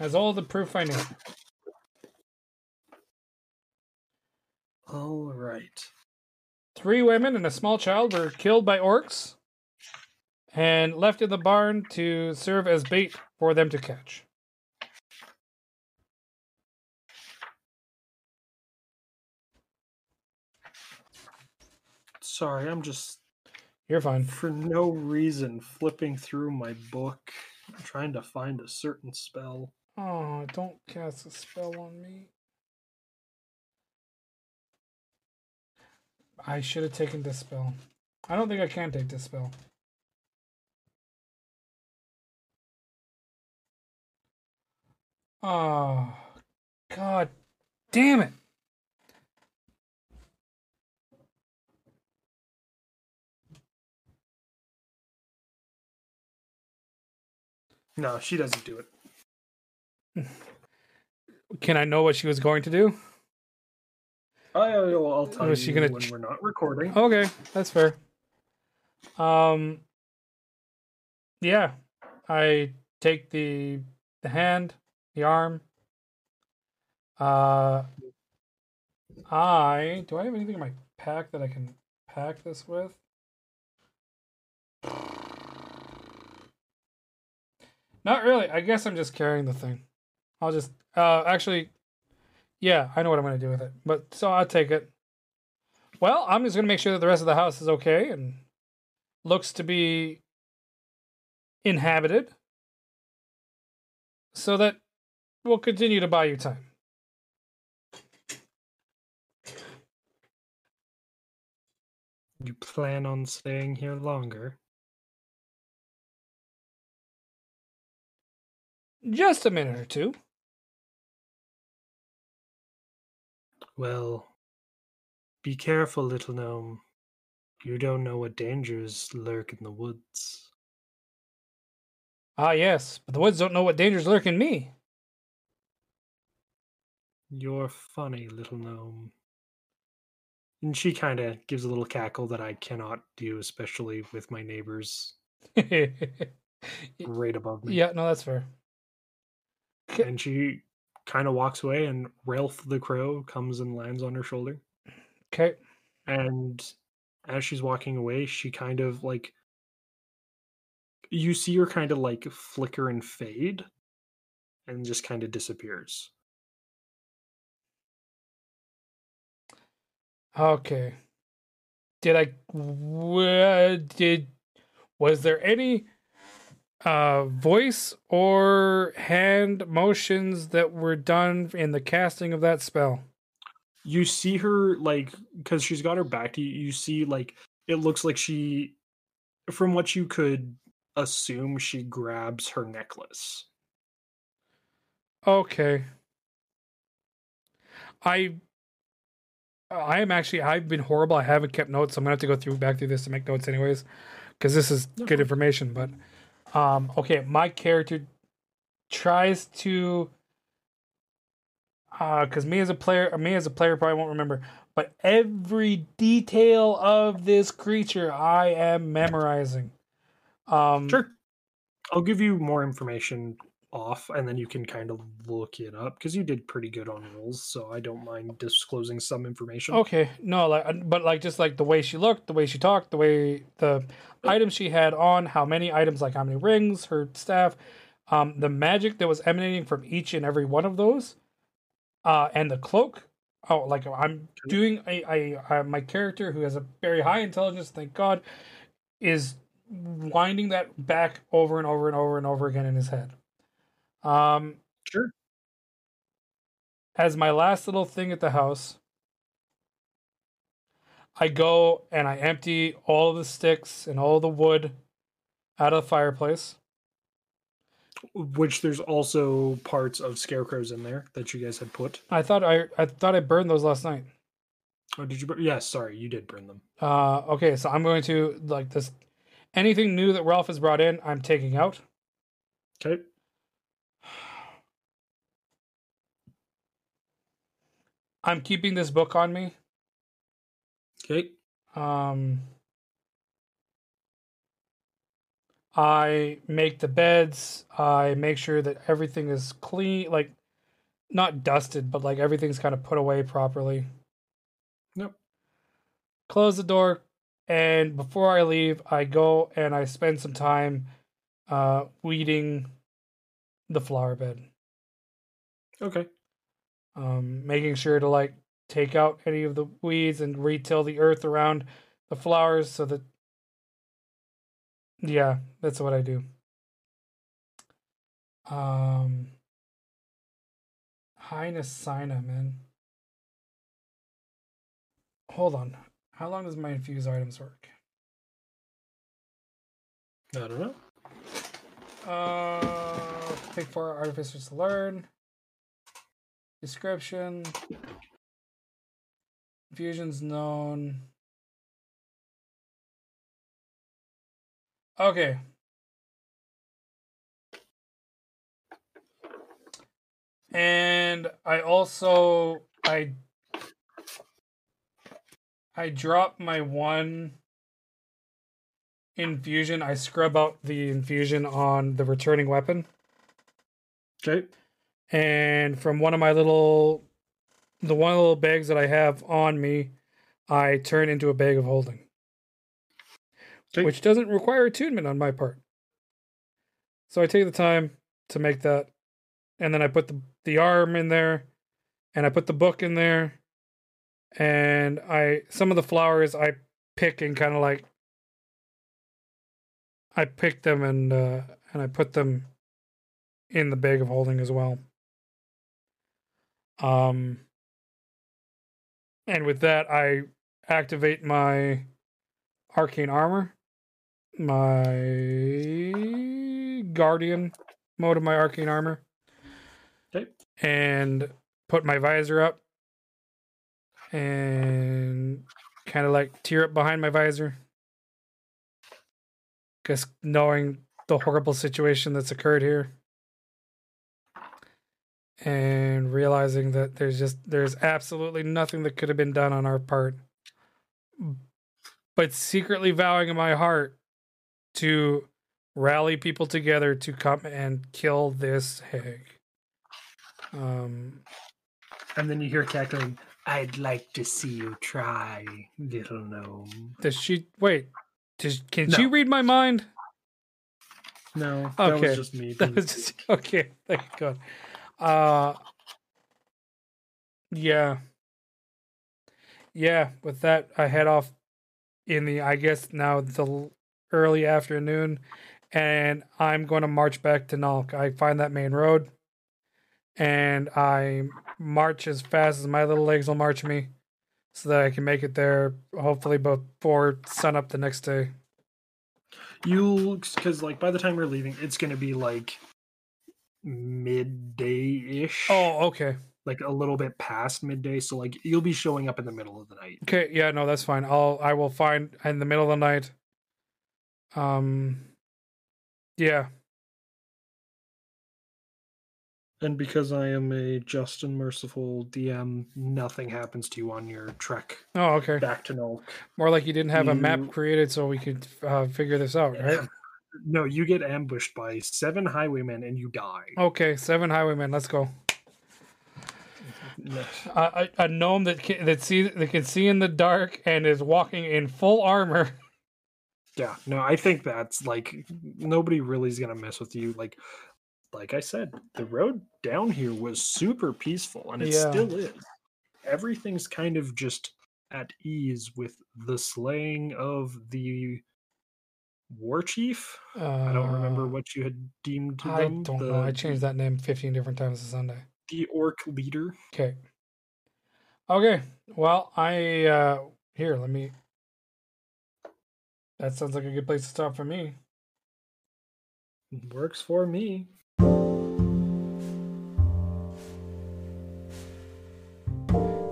as all the proof I need. All right. Three women and a small child were killed by orcs and left in the barn to serve as bait for them to catch. Sorry, I'm just You're fine. for no reason flipping through my book, trying to find a certain spell. Oh, don't cast a spell on me. I should have taken this spell. I don't think I can take this spell. Oh, god damn it. No, she doesn't do it. Can I know what she was going to do? I, will I'll tell Was you she gonna when ch- we're not recording. Okay, that's fair. Um yeah, I take the the hand, the arm. Uh I do I have anything in my pack that I can pack this with? Not really. I guess I'm just carrying the thing. I'll just uh actually yeah, I know what I'm to do with it. But so I'll take it. Well, I'm just to make sure that the rest of the house is okay and looks to be inhabited so that we'll continue to buy you time. You plan on staying here longer? Just a minute or two. Well, be careful, little gnome. You don't know what dangers lurk in the woods. Ah, yes, but the woods don't know what dangers lurk in me. You're funny, little gnome. And she kind of gives a little cackle that I cannot do, especially with my neighbors right above me. Yeah, no, that's fair. K- And she kind of walks away, and Ralph the crow comes and lands on her shoulder. Okay. And as she's walking away, she kind of like you see her kind of like flicker and fade and just kind of disappears. Okay. Did I w- uh, did was there any uh voice or hand motions that were done in the casting of that spell? You see her like because she's got her back to you, you see like it looks like she from what you could assume she grabs her necklace. Okay. I I am actually I've been horrible. I haven't kept notes. So I'm gonna have to go through back through this to make notes anyways. Because this is good information. But um okay, my character tries to uh because me as a player me as a player probably won't remember, but every detail of this creature I am memorizing. Um Sure. I'll give you more information off, and then you can kind of look it up because you did pretty good on rules, So I don't mind disclosing some information. Okay, no, like, uh, but like just like the way she looked, the way she talked, the way the items she had on, how many items, like how many rings, her staff, um, the magic that was emanating from each and every one of those, uh, and the cloak. Oh, like I'm doing a, a, a my character who has a very high intelligence, thank God, is winding that back over and over and over and over again in his head. Um, Sure. as my last little thing at the house, I go and I empty all of the sticks and all the wood out of the fireplace. Which there's also parts of scarecrows in there that you guys had put. I thought I I thought I burned those last night. Oh, did you? Burn? Yes, sorry, you did burn them. Uh, okay, so I'm going to like this. Anything new that Ralph has brought in, I'm taking out. Okay. I'm keeping this book on me. Okay. Um, I make the beds. I make sure that everything is clean, like not dusted, but like everything's kind of put away properly. Yep. Close the door, and before I leave, I go and I spend some time uh, weeding the flower bed, Okay. um, making sure to like take out any of the weeds and retill the earth around the flowers so that yeah that's what i do. Um highness sina man. Hold on. How long does my infuse items work? I don't know. uh pick four artificers to learn. Description infusions known Okay. And I also I I drop my one infusion. I scrub out the infusion on the returning weapon. Okay. And from one of my little the one little bags that I have on me, I turn into a bag of holding Okay. which doesn't require attunement on my part. So I take the time to make that, and then I put the the arm in there, and I put the book in there, and I some of the flowers I pick and kind of like I pick them and uh, and I put them in the bag of holding as well. Um, and with that, I activate my arcane armor my guardian mode of my arcane armor Okay. and put my visor up and kind of like tear up behind my visor because knowing the horrible situation that's occurred here and realizing that there's just there's absolutely nothing that could have been done on our part but secretly vowing in my heart to rally people together to come and kill this hag. Um, And then you hear cackling I'd like to see you try, little gnome. does she wait? Does, can she read my mind? No, that Okay. was just me. That was just okay. Thank God. Uh, yeah, yeah. With that, I head off in the I guess now the early afternoon, and I'm going to march back to Nalk. I find that main road, and I march as fast as my little legs will march me, so that I can make it there hopefully before sunup the next day. You'll, because like by the time we're leaving, it's going to be like midday ish. Oh, okay. like a little bit past midday. So like you'll be showing up in the middle of the night. Okay, yeah, no, that's fine. I'll I will find in the middle of the night. Um yeah. And because I am a just and merciful DM, nothing happens to you on your trek Oh, okay. back to Nulk. More like you didn't have a map created so we could uh, figure this out, right? no, you get ambushed by seven highwaymen and you die. Okay, seven highwaymen. Let's go. A, a, a gnome that can, that see that can see in the dark and is walking in full armor. Yeah, no, I think that's like nobody really is gonna mess with you. Like, like I said, the road down here was super peaceful, and it Yeah. still is. Everything's kind of just at ease with the slaying of the war chief. I don't remember Uh, what you had deemed I them. don't the, know. I changed that name fifteen different times this Sunday. the orc leader. Okay. Okay. Well, I uh here, let me That sounds like a good place to stop for me. Works for me.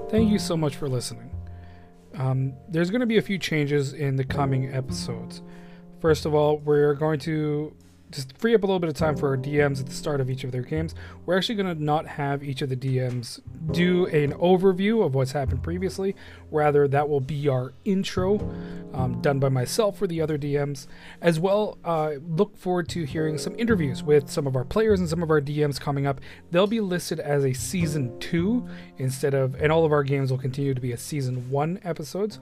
Thank you so much for listening. Um, there's going to be a few changes in the coming episodes. First of all, we're going to just free up a little bit of time for our DMs at the start of each of their games. We're actually going to not have each of the DMs do an overview of what's happened previously. Rather, that will be our intro um, done by myself for the other DMs. As well, uh, look forward to hearing some interviews with some of our players and some of our DMs coming up. They'll be listed as a season two instead of, and all of our games will continue to be a season one episodes.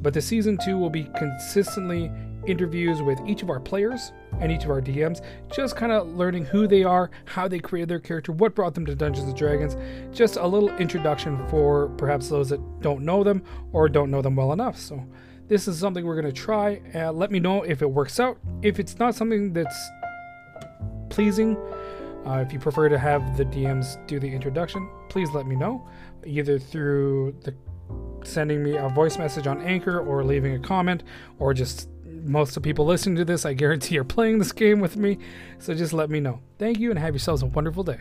But the season two will be consistently interviews with each of our players and each of our DMs, just kind of learning who they are, how they created their character, what brought them to Dungeons and Dragons, just a little introduction for perhaps those that don't know them or don't know them well enough. So, this is something we're going to try. Uh, let me know if it works out. If it's not something that's pleasing, uh, if you prefer to have the DMs do the introduction, please let me know, either through the sending me a voice message on Anchor or leaving a comment or just most of the people listening to this, I guarantee are playing this game with me. So just let me know. Thank you and have yourselves a wonderful day.